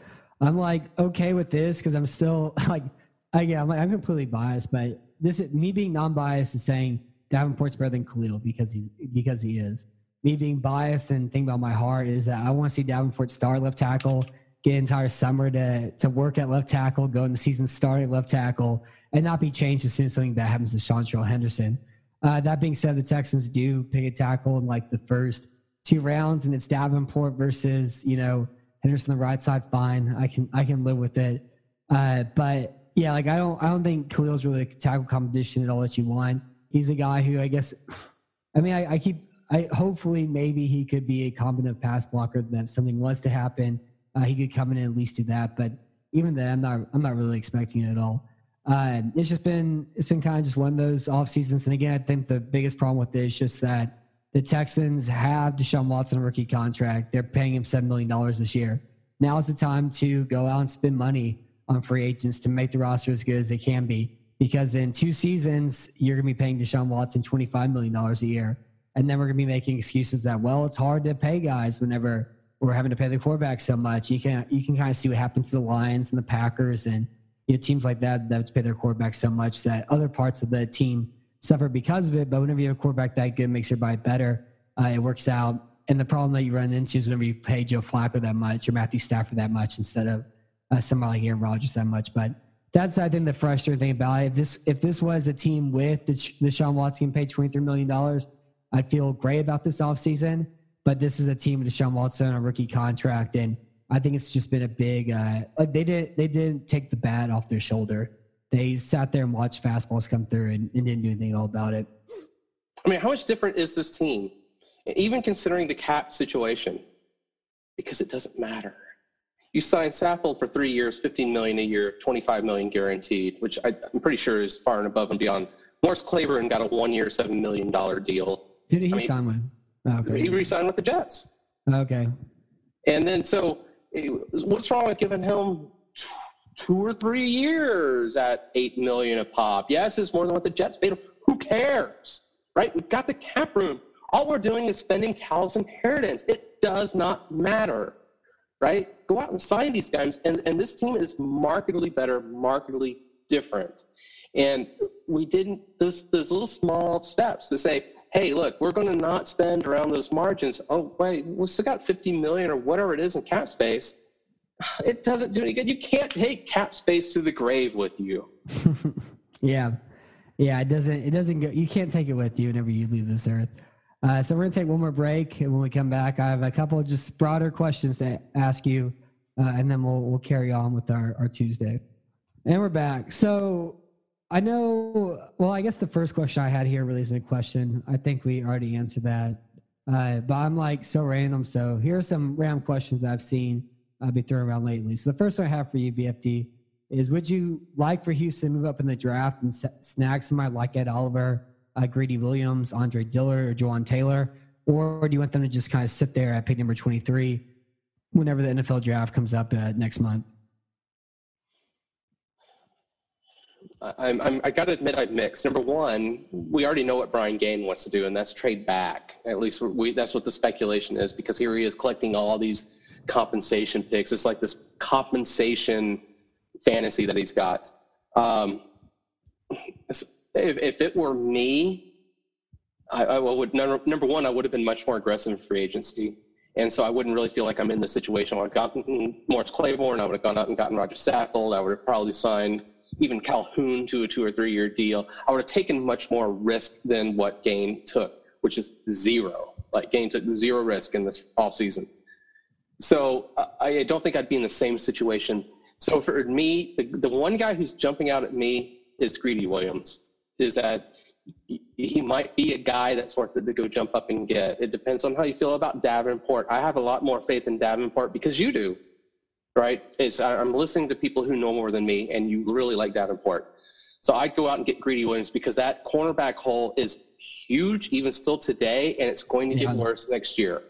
I'm like okay with this because I'm still like, I, yeah, I'm, like, I'm completely biased, but this me being non-biased is saying Davenport's better than Kalil because he's because he is. Me being biased and thinking about my heart is that I want to see Davenport star left tackle, get entire summer to to work at left tackle, go in the season starting left tackle, and not be changed as soon as something bad happens to Seantrel Henderson. Uh, that being said, the Texans do pick a tackle in like the first two rounds, and it's Davenport versus you know Henderson on the right side, fine. I can I can live with it. Uh, but yeah, like I don't I don't think Kalil's really a tackle competition at all that you want. He's a guy who I guess I mean I, I keep I hopefully maybe he could be a competent pass blocker that something was to happen. Uh, he could come in and at least do that. But even then I'm not I'm not really expecting it at all. Uh, it's just been it's been kind of just one of those off seasons. And again, I think the biggest problem with this is just that the Texans have Deshaun Watson rookie contract. They're paying him $7 million this year. Now is the time to go out and spend money on free agents to make the roster as good as they can be. Because in two seasons, you're going to be paying Deshaun Watson $25 million a year. And then we're going to be making excuses that, well, it's hard to pay guys whenever we're having to pay the quarterback so much. You can you can kind of see what happened to the Lions and the Packers and you know, teams like that that pay their quarterback so much that other parts of the team suffer because of it. But whenever you have a quarterback that good, makes your buy better. Uh, it works out. and the problem that you run into is whenever you pay Joe Flacco that much or Matthew Stafford that much instead of uh, somebody like Aaron Rodgers that much. But that's I think the frustrating thing about it. If this if this was a team with the Deshaun Watson paid twenty three million dollars, I'd feel great about this offseason. But this is a team with Deshaun Watson on a rookie contract, and I think it's just been a big. Uh, like they did they didn't take the bat off their shoulder. They sat there and watched fastballs come through and, and didn't do anything at all about it. I mean, how much different is this team, even considering the cap situation? Because it doesn't matter. You signed Saffold for three years, 15 million a year, 25 million guaranteed, which I, am pretty sure is far and above and beyond. Morris Claiborne got a one-year, seven million dollar deal. Who did he I mean, sign with? Oh, okay. He re-signed with the Jets. Okay. And then, so eh, what's wrong with giving him two or three years at eight million a pop? Yes, it's more than what the Jets paid him. Who cares? right? We've got the cap room. All we're doing is spending Cal's inheritance. It does not matter, right? Go out and sign these guys. And, and this team is markedly better, markedly different. And we didn't, those, those little small steps to say, hey, look, we're going to not spend around those margins. Oh, wait, we still got 50 million or whatever it is in cap space. It doesn't do any good. You can't take cap space to the grave with you. yeah. Yeah, it doesn't. It doesn't go. You can't take it with you whenever you leave this earth. Uh, so we're gonna take one more break, and when we come back, I have a couple of just broader questions to ask you, uh, and then we'll we'll carry on with our our Tuesday. And we're back. So I know. Well, I guess the first question I had here really isn't a question. I think we already answered that. Uh, but I'm like so random. So here are some random questions I've seen uh, be throwing around lately. So the first one I have for you, BFD is would you like for Houston to move up in the draft and snag somebody like Ed Oliver, uh, Greedy Williams, Andre Dillard, or Jawaan Taylor? Or do you want them to just kind of sit there at pick number 23 whenever the NFL draft comes up uh, next month? I'm, I'm, I got to admit, I'm mixed. Number one, we already know what Brian Gaine wants to do, and that's trade back. At least we, that's what the speculation is, because here he is collecting all these compensation picks. It's like this compensation fantasy that he's got. Um, if, if it were me, I, I would number, one, I would have been much more aggressive in free agency. And so I wouldn't really feel like I'm in the situation. I would have gotten Morris Claiborne. I would have gone out and gotten Roger Saffold. I would have probably signed even Calhoun to a two or three year deal. I would have taken much more risk than what Gaine took, which is zero. Like Gaine took zero risk in this offseason. So I don't think I'd be in the same situation so for me, the, the one guy who's jumping out at me is Greedy Williams. Is that he might be a guy that's worth it to go jump up and get. It depends on how you feel about Davenport. I have a lot more faith in Davenport because you do, right? It's, I'm listening to people who know more than me, and you really like Davenport. So I'd go out and get Greedy Williams because that cornerback hole is huge, even still today, and it's going to get worse next year.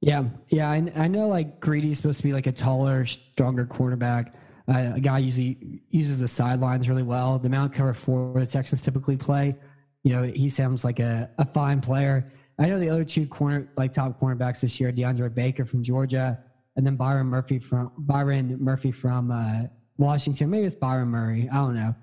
Yeah, yeah, I, I know like Greedy's supposed to be like a taller, stronger cornerback. Uh, a guy usually uses the sidelines really well. The mount cover four the Texans typically play. You know, he sounds like a, a fine player. I know the other two corner like top cornerbacks this year, DeAndre Baker from Georgia, and then Byron Murphy from Byron Murphy from uh, Washington. Maybe it's Byron Murray. I don't know.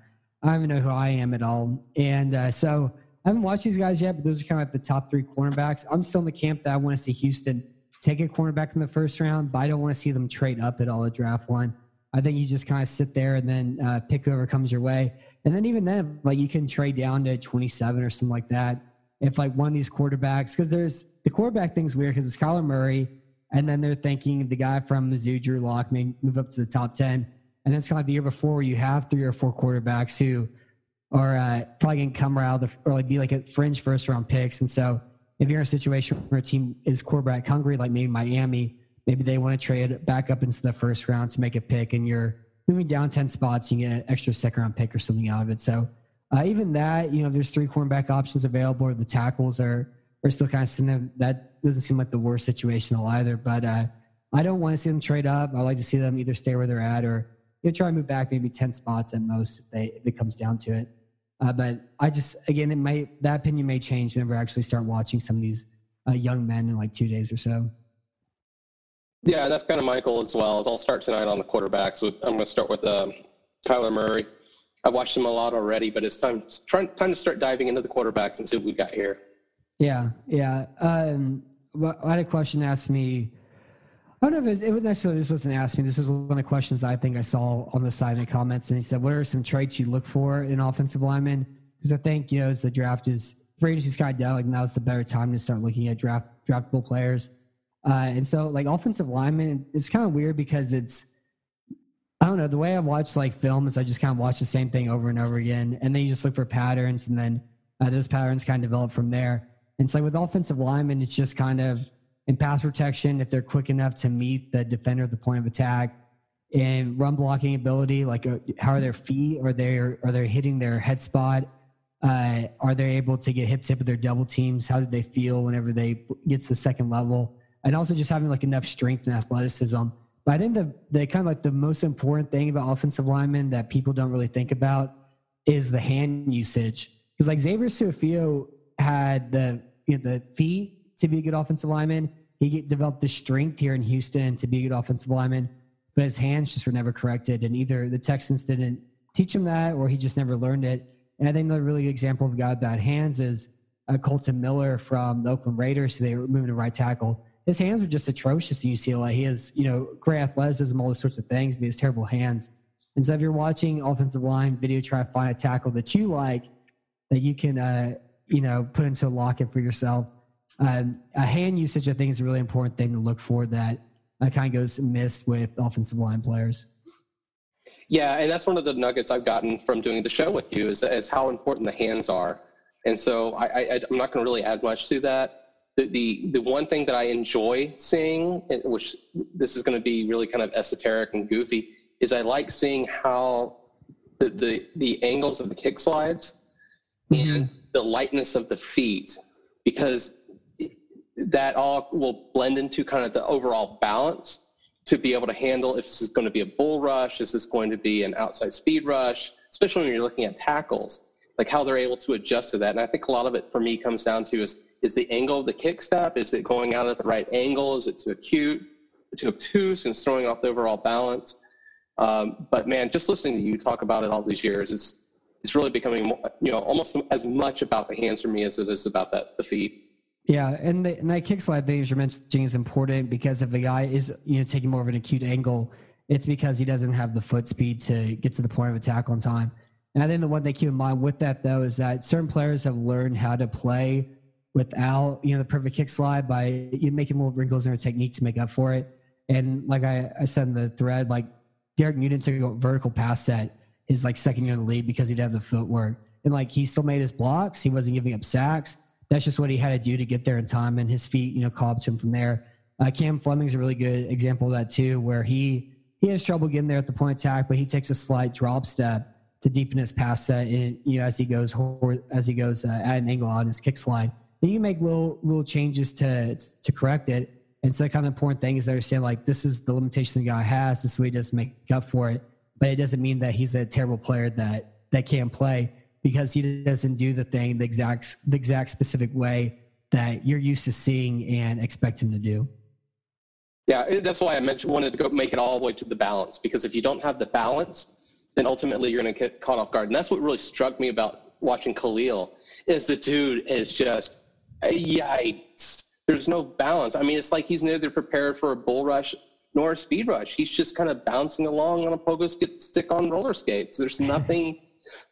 I don't even know who I am at all. And uh, so I haven't watched these guys yet, but those are kind of like the top three cornerbacks. I'm still in the camp that I want to see Houston take a cornerback in the first round, but I don't want to see them trade up at all at draft one. I think you just kind of sit there and then uh, pick whoever comes your way. And then even then, like you can trade down to 27 or something like that. If like one of these quarterbacks, because there's the quarterback thing's weird because it's Kyler Murray, and then they're thinking the guy from Mizzou, Drew Lock, may move up to the top 10. And that's kind of like the year before where you have three or four quarterbacks who are uh, probably going to come around or like be like a fringe first round picks. And so if you're in a situation where a team is quarterback hungry, like maybe Miami, maybe they want to trade back up into the first round to make a pick, and you're moving down 10 spots, you get an extra second round pick or something out of it. So uh, even that, you know, if there's three cornerback options available, or the tackles are are still kind of sitting there, that doesn't seem like the worst situational either. But uh, I don't want to see them trade up. I like to see them either stay where they're at or you know, try and move back maybe 10 spots at most if, they, if it comes down to it. Uh, but I just, again, it might, that opinion may change whenever I actually start watching some of these uh, young men in like two days or so. Yeah, that's kind of Michael as well. As I'll start tonight on the quarterbacks. With I'm going to start with uh, Kyler Murray. I've watched him a lot already, but it's time time time to start diving into the quarterbacks and see what we got here. Yeah, yeah. Um, I had a question asked me. I don't know if it was, it was necessarily this wasn't asked me. This is one of the questions I think I saw on the side in the comments, and he said, "What are some traits you look for in offensive lineman?" Because I think you know, as the draft is free agency's kind of down, like now's the better time to start looking at draft draftable players. Uh, and so, like offensive lineman, it's kind of weird because it's I don't know the way I watch like films. I just kind of watch the same thing over and over again, and then you just look for patterns, and then uh, those patterns kind of develop from there. And so, with offensive linemen, it's just kind of in pass protection if they're quick enough to meet the defender at the point of attack, and run blocking ability, like uh, how are their feet? Are they are they hitting their head spot? Uh, are they able to get hip tip with their double teams? How do they feel whenever they get to the second level? And also just having like enough strength and athleticism but I think the, the kind of like the most important thing about offensive linemen that people don't really think about is the hand usage. Because like Xavier Su'a-Filo had the you know, the feet to be a good offensive lineman. He developed the strength here in Houston to be a good offensive lineman, but his hands just were never corrected. And either the Texans didn't teach him that, or he just never learned it. And I think the really good example of a guy with bad hands is uh, Kolton Miller from the Oakland Raiders. So they were moving to right tackle his hands are just atrocious in UCLA. He has, you know, great athleticism, all those sorts of things, but he has terrible hands. And so if you're watching offensive line video, try to find a tackle that you like, that you can, uh, you know, put into a locket for yourself. Um, a hand usage, I think, is a really important thing to look for that uh, kind of goes missed with offensive line players. Yeah, and that's one of the nuggets I've gotten from doing the show with you is, is how important the hands are. And so I, I, I'm not going to really add much to that the, the, the one thing that I enjoy seeing, which this is going to be really kind of esoteric and goofy, is I like seeing how the, the, the angles of the kick slides mm-hmm. and the lightness of the feet, because that all will blend into kind of the overall balance to be able to handle if this is going to be a bull rush, this is going to be an outside speed rush, especially when you're looking at tackles, like how they're able to adjust to that. And I think a lot of it for me comes down to is is the angle of the kick step? Is it going out at the right angle? Is it too acute, too obtuse, and throwing off the overall balance? Um, but man, just listening to you talk about it all these years is it's really becoming you know almost as much about the hands for me as it is about that the feet. Yeah, and, the, and that kick slide thing you're mentioning is important because if a guy is you know taking more of an acute angle, it's because he doesn't have the foot speed to get to the point of attack on time. And I think the one thing to keep in mind with that though is that certain players have learned how to play without you know the perfect kick slide by you making little wrinkles in her technique to make up for it. And like I, I said in the thread, like Derek Newton took a vertical pass set his like second year in the league because he didn't have the footwork. And like he still made his blocks. He wasn't giving up sacks. That's just what he had to do to get there in time. And his feet, you know, caught up to him from there. Uh, Cam Fleming's a really good example of that too, where he he has trouble getting there at the point of attack, but he takes a slight drop step to deepen his pass set, and you know as he goes as he goes uh, at an angle on his kick slide you make little little changes to to correct it. And so, the kind of important thing is to understand like this is the limitation the guy has. This way, he doesn't make up for it. But it doesn't mean that he's a terrible player that that can't play because he doesn't do the thing the exact the exact specific way that you're used to seeing and expect him to do. Yeah, that's why I mentioned wanted to go make it all the way to the balance because if you don't have the balance, then ultimately you're going to get caught off guard. And that's what really struck me about watching Kalil is the dude is just yikes. There's no balance. I mean, it's like he's neither prepared for a bull rush nor a speed rush. He's just kind of bouncing along on a pogo stick on roller skates. There's nothing.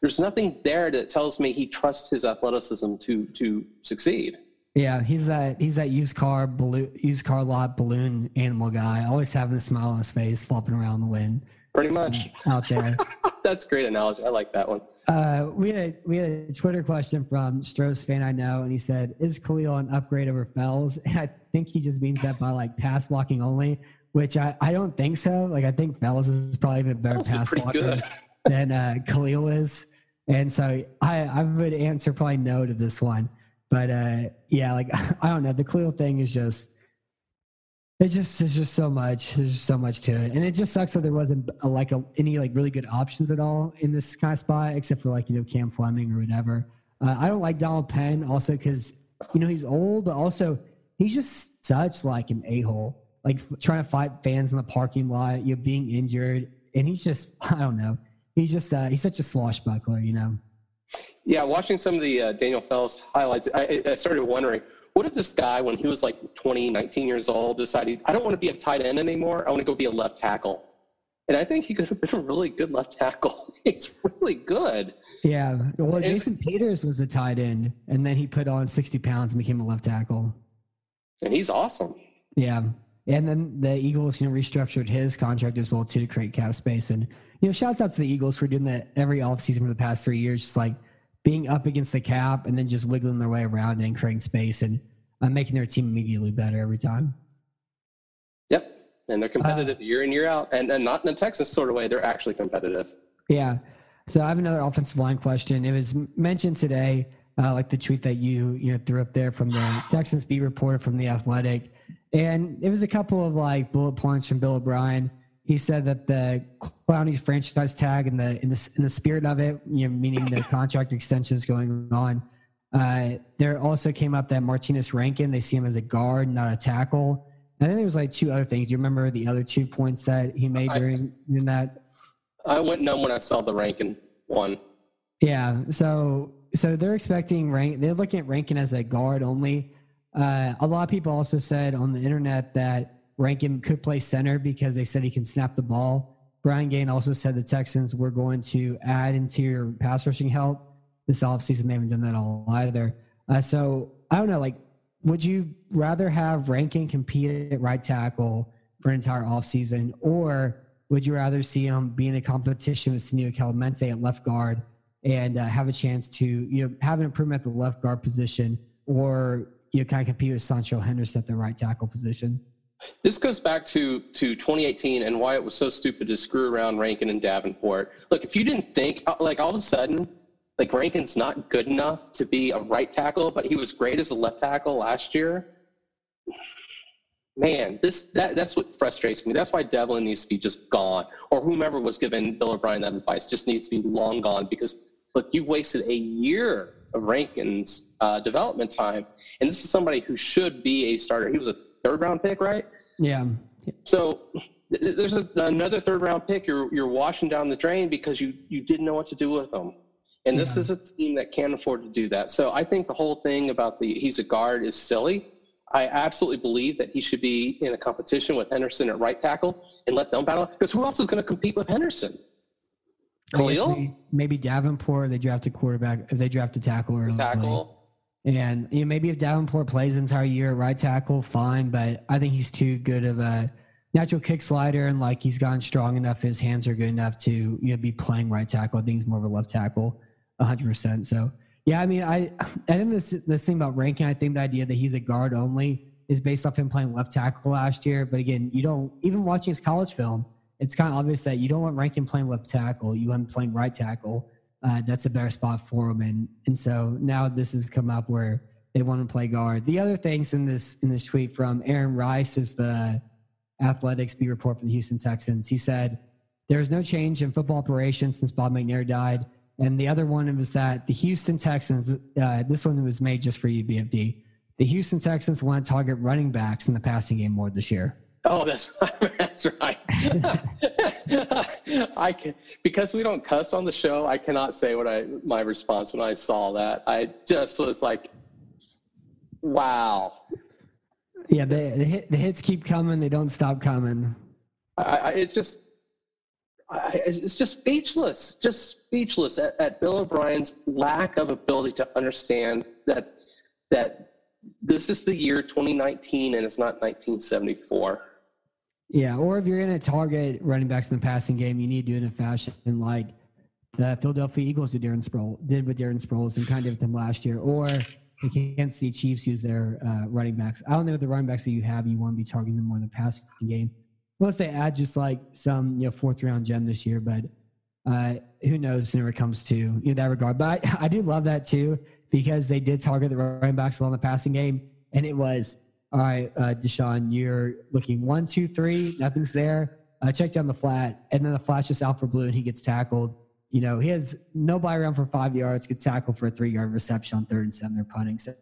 there's nothing there that tells me he trusts his athleticism to to succeed. Yeah, he's that he's that used car balloon, used car lot balloon animal guy, always having a smile on his face, flopping around the wind. Pretty much uh, out there. That's great analogy. I like that one. Uh, we had a, we had a Twitter question from Stroh's fan I know, and he said, "Is Kalil an upgrade over Fells?" And I think he just means that by like pass blocking only, which I, I don't think so. Like I think Fells is probably even a better Fells pass blocker than uh, Kalil is, and so I I would answer probably no to this one. But uh, yeah, like I don't know. The Kalil thing is just it just there's just so much. There's just so much to it, and it just sucks that there wasn't a, like a, any like really good options at all in this kind of spot, except for like you know Cam Fleming or whatever. Uh, I don't like Donald Penn also because you know he's old, but also he's just such like an a hole, like trying to fight fans in the parking lot, you know, being injured, and he's just I don't know. He's just uh, he's such a swashbuckler, you know. Yeah, watching some of the uh, Daniel Fells highlights, I, I started wondering what if this guy, when he was like 20, 19 years old, decided, I don't want to be a tight end anymore. I want to go be a left tackle. And I think he could have been a really good left tackle. He's really good. Yeah. Well, Jason Peters was a tight end, and then he put on 60 pounds and became a left tackle. And he's awesome. Yeah. And then the Eagles, you know, restructured his contract as well too to create cap space. And you know, shouts out to the Eagles for doing that every offseason for the past three years, just like being up against the cap and then just wiggling their way around and creating space and uh, making their team immediately better every time. Yep. And they're competitive uh, year in, year out. And, and not in a Texas sort of way, they're actually competitive. Yeah. So I have another offensive line question. It was mentioned today, uh, like the tweet that you you know, threw up there from the Texans beat reporter from the Athletic, and it was a couple of like bullet points from Bill O'Brien he said that the Clowney's franchise tag in the in the in the spirit of it, you know, meaning the contract extensions going on. Uh, there also came up that Martinas Rankin, they see him as a guard, not a tackle. And then there was like two other things. Do you remember the other two points that he made during I, in that? I went numb when I saw the Rankin one. Yeah. So so they're expecting rank. They're looking at Rankin as a guard only. Uh, a lot of people also said on the internet that Rankin could play center because they said he can snap the ball. Brian Gaine also said the Texans were going to add interior pass rushing help this offseason. They haven't done that all either. Uh, so I don't know. Like, would you rather have Rankin compete at right tackle for an entire offseason, or would you rather see him be in a competition with Senio Kelemete at left guard and uh, have a chance to you know have an improvement at the left guard position, or you know kind of compete with Seantrel Henderson at the right tackle position? This goes back to, to 2018 and why it was so stupid to screw around Rankin and Davenport. Look, if you didn't think, uh, like all of a sudden, like Rankin's not good enough to be a right tackle, but he was great as a left tackle last year. Man, this that that's what frustrates me. That's why Devlin needs to be just gone, or whomever was giving Bill O'Brien that advice just needs to be long gone. Because look, you've wasted a year of Rankin's uh, development time, and this is somebody who should be a starter. He was a third round pick, right? Yeah. So there's a, another third round pick you're you're washing down the drain because you you didn't know what to do with them. And this yeah. is a team that can't afford to do that. So I think the whole thing about the he's a guard is silly. I absolutely believe that he should be in a competition with Henderson at right tackle and let them battle. Because who else is going to compete with Henderson? Kalil? Maybe Davenport. They draft a quarterback. If they draft a tackle early. Tackle. And you know, maybe if Davenport plays the entire year at right tackle, fine. But I think he's too good of a natural kick slider, and like he's gotten strong enough, his hands are good enough to you know be playing right tackle. I think he's more of a left tackle, hundred percent. So yeah, I mean, I I think this this thing about Rankin, I think the idea that he's a guard only is based off him playing left tackle last year. But again, you don't even watching his college film, it's kind of obvious that you don't want Rankin playing left tackle. You want him playing right tackle uh, that's a better spot for him. And and so now this has come up where they want to play guard. The other things in this in this tweet from Aaron Reiss is the athletics B report for the Houston Texans. He said there is no change in football operations since Bob McNair died. And the other one was that the Houston Texans, uh, this one was made just for you, BFD. The Houston Texans want to target running backs in the passing game more this year. Oh, that's. That's right. I can because we don't cuss on the show. I cannot say what I my response when I saw that. I just was like, "Wow." Yeah, the the, hit, the hits keep coming. They don't stop coming. I, I it's just, I, it's just speechless. Just speechless at, at Bill O'Brien's lack of ability to understand that that this is the year 2019 and it's not 1974 yeah, or if you're going to target running backs in the passing game, you need to do it in a fashion like the Philadelphia Eagles did, Darren Sproles, did with Darren Sproles and kind of did with them last year, or the Kansas City Chiefs use their uh, running backs. I don't know the running backs that you have, you want to be targeting them more in the passing game. Unless they add just like some you know fourth round gem this year, but uh, who knows when it comes to you know, that regard. But I, I do love that too because they did target the running backs along the passing game, and it was all right, uh, Deshaun, you're looking one, two, three, nothing's there. Uh, check down the flat, and then the flash is out for blue, and he gets tackled. You know, he has nobody around for five yards, gets tackled for a three yard reception on third and seven. They're punting. So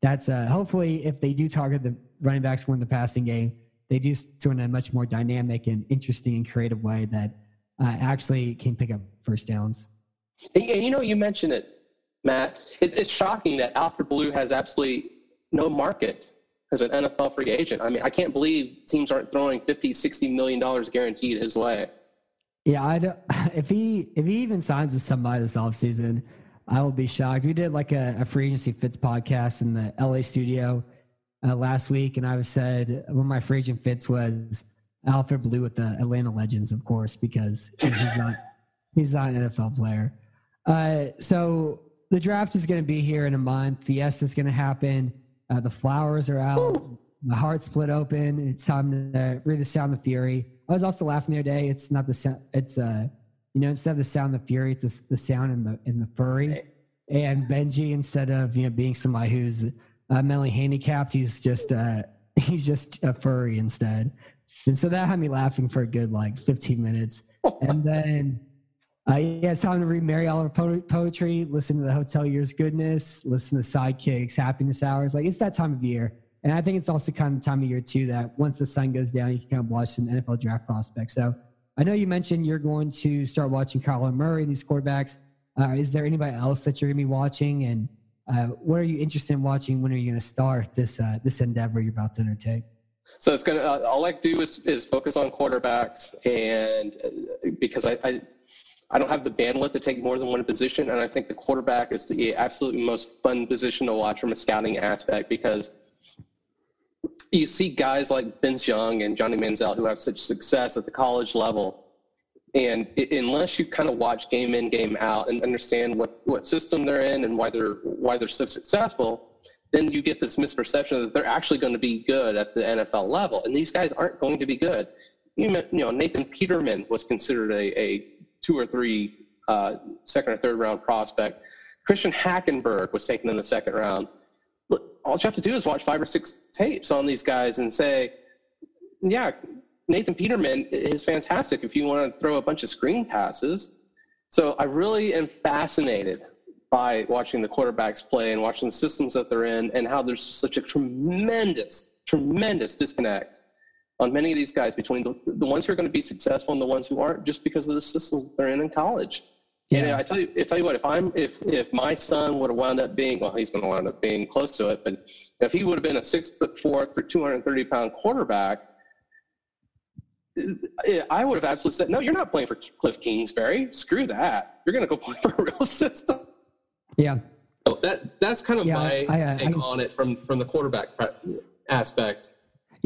that's uh, hopefully if they do target the running backs more in the passing game, they do so in a much more dynamic and interesting and creative way that uh, actually can pick up first downs. And, and you know, you mentioned it, Matt. It's, it's shocking that Alfred Blue has absolutely no market as an NFL free agent. I mean, I can't believe teams aren't throwing 50, 60 million dollars guaranteed his way. Yeah, I don't, if he if he even signs with somebody this offseason, I will be shocked. We did like a, a free agency fits podcast in the LA studio uh, last week, and I was said one of my free agent fits was Alfred Blue with the Atlanta Legends, of course, because he's not he's not an NFL player. Uh, so the draft is going to be here in a month. Fiesta is going to happen. Uh, the flowers are out. Ooh. My heart split open. It's time to read the sound of fury. I was also laughing the other day. It's not the sound. It's uh, you know, instead of the sound of fury, it's the sound in the in the furry. And Benji, instead of you know being somebody who's uh, mentally handicapped, he's just uh, he's just a furry instead. And so that had me laughing for a good like 15 minutes. And then uh, yeah, it's time to read Mary Oliver poetry, listen to the Hotel Years goodness, listen to sidekicks, happiness hours. Like it's that time of year. And I think it's also kind of time of year too that once the sun goes down, you can kind of watch some NFL draft prospects. So I know you mentioned you're going to start watching Kyler Murray, these quarterbacks. Uh, is there anybody else that you're going to be watching? And uh, what are you interested in watching? When are you going to start this uh, this endeavor you're about to undertake? So it's gonna. Uh, all I do is is focus on quarterbacks, and uh, because I I don't have the bandwidth to take more than one position, and I think the quarterback is the absolutely most fun position to watch from a scouting aspect because you see guys like Vince Young and Johnny Manziel who have such success at the college level, and it, unless you kind of watch game in game out and understand what what system they're in and why they're why they're so successful, then you get this misperception that they're actually going to be good at the NFL level, and these guys aren't going to be good. You, know, Nathan Peterman was considered a, a two or three uh, second or third round prospect. Christian Hackenberg was taken in the second round. Look, all you have to do is watch five or six tapes on these guys and say, yeah, Nathan Peterman is fantastic if you want to throw a bunch of screen passes. So I really am fascinated by watching the quarterbacks play and watching the systems that they're in and how there's such a tremendous, tremendous disconnect on many of these guys between the, the ones who are going to be successful and the ones who aren't just because of the systems that they're in in college. Yeah. And I tell you, I tell you what, if I'm, if, if my son would have wound up being, well, he's going to wind up being close to it, but if he would have been a six foot four, 230 pound quarterback, eh, eh, I would have absolutely said, no, you're not playing for Cliff Kingsbury. Screw that. You're going to go play for a real system. Yeah. So that that's kind of yeah, my I, I, take I, on it from from the quarterback uh, aspect.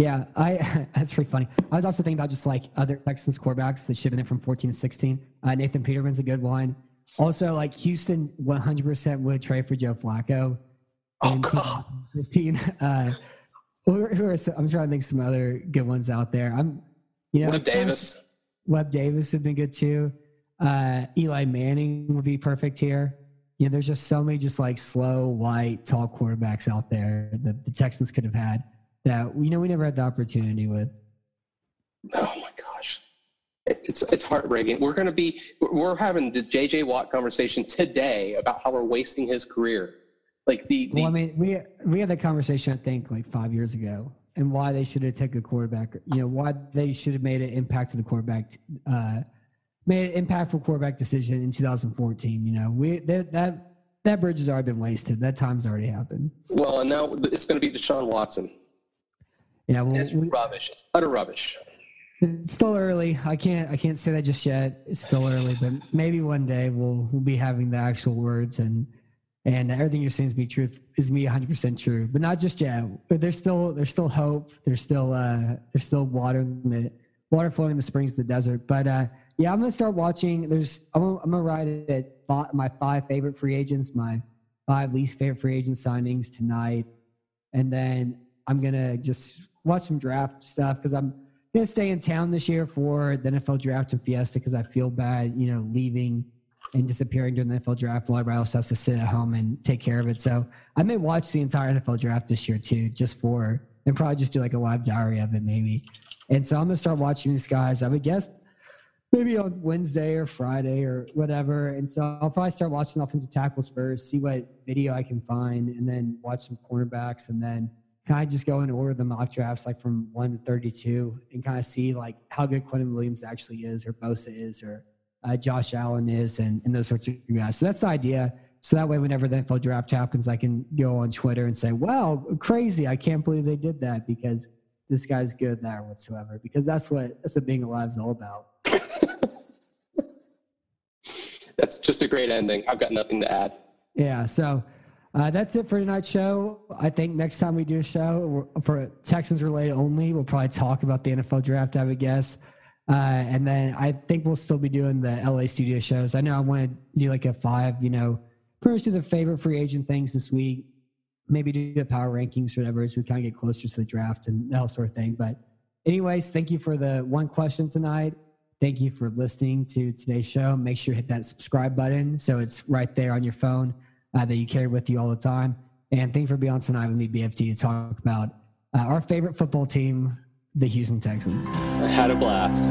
Yeah, I that's pretty funny. I was also thinking about just like other Texans quarterbacks that shipping it from 14 to 16. Uh, Nathan Peterman's a good one. Also, like Houston, 100% would trade for Joe Flacco. Oh God. 15. Uh, who, who are some, I'm trying to think some other good ones out there. I'm, you know, Webb Davis. Webb Davis would be good too. Uh, Eli Manning would be perfect here. You know, there's just so many just like slow, white, tall quarterbacks out there that the Texans could have had that you know we never had the opportunity with. Oh my gosh, it's it's heartbreaking. We're going to be we're having the JJ Watt conversation today about how we're wasting his career. Like the, the well, I mean, we we had that conversation I think like five years ago, and why they should have taken a quarterback. You know, why they should have made an impact to the quarterback. Uh, made an impactful quarterback decision in 2014. You know, we that that that bridge has already been wasted. That time's already happened. Well, and now it's going to be Deshaun Watson. Yeah, well, it's we, rubbish. It's utter rubbish. It's still early. I can't. I can't say that just yet. It's still early, but maybe one day we'll we'll be having the actual words and and everything you're saying is be truth is me 100 percent true. But not just yet. But there's still there's still hope. There's still uh there's still water in the water flowing in the springs of the desert. But uh yeah, I'm gonna start watching. There's I'm gonna, I'm gonna write it at my five favorite free agents, my five least favorite free agent signings tonight, and then I'm gonna just watch some draft stuff because I'm gonna stay in town this year for the NFL draft and Fiesta because I feel bad, you know, leaving and disappearing during the NFL draft while everybody else has to sit at home and take care of it. So I may watch the entire NFL draft this year too, just for and probably just do like a live diary of it maybe. And so I'm gonna start watching these guys. I would guess maybe on Wednesday or Friday or whatever. And so I'll probably start watching offensive tackles first, see what video I can find, and then watch some cornerbacks, and then kind of just go and order the mock drafts like from one to thirty-two, and kind of see like how good Quinnen Williams actually is, or Bosa is, or uh, Josh Allen is and, and those sorts of guys. So that's the idea. So that way, whenever the NFL draft happens, I can go on Twitter and say, "Wow, crazy! I can't believe they did that because this guy's good there whatsoever." Because that's what that's what being alive is all about. that's just a great ending. I've got nothing to add. Yeah. So uh, that's it for tonight's show. I think next time we do a show for Texans related only, we'll probably talk about the NFL draft. I would guess. Uh, and then I think we'll still be doing the LA studio shows. I know I want to do like a five, you know, pretty much do the favorite free agent things this week. Maybe do the power rankings or whatever as we kind of get closer to the draft and that sort of thing. But, anyways, thank you for the one question tonight. Thank you for listening to today's show. Make sure you hit that subscribe button so it's right there on your phone uh, that you carry with you all the time. And thank you for being on tonight with me, BFT, to talk about uh, our favorite football team, the Houston Texans. I had a blast.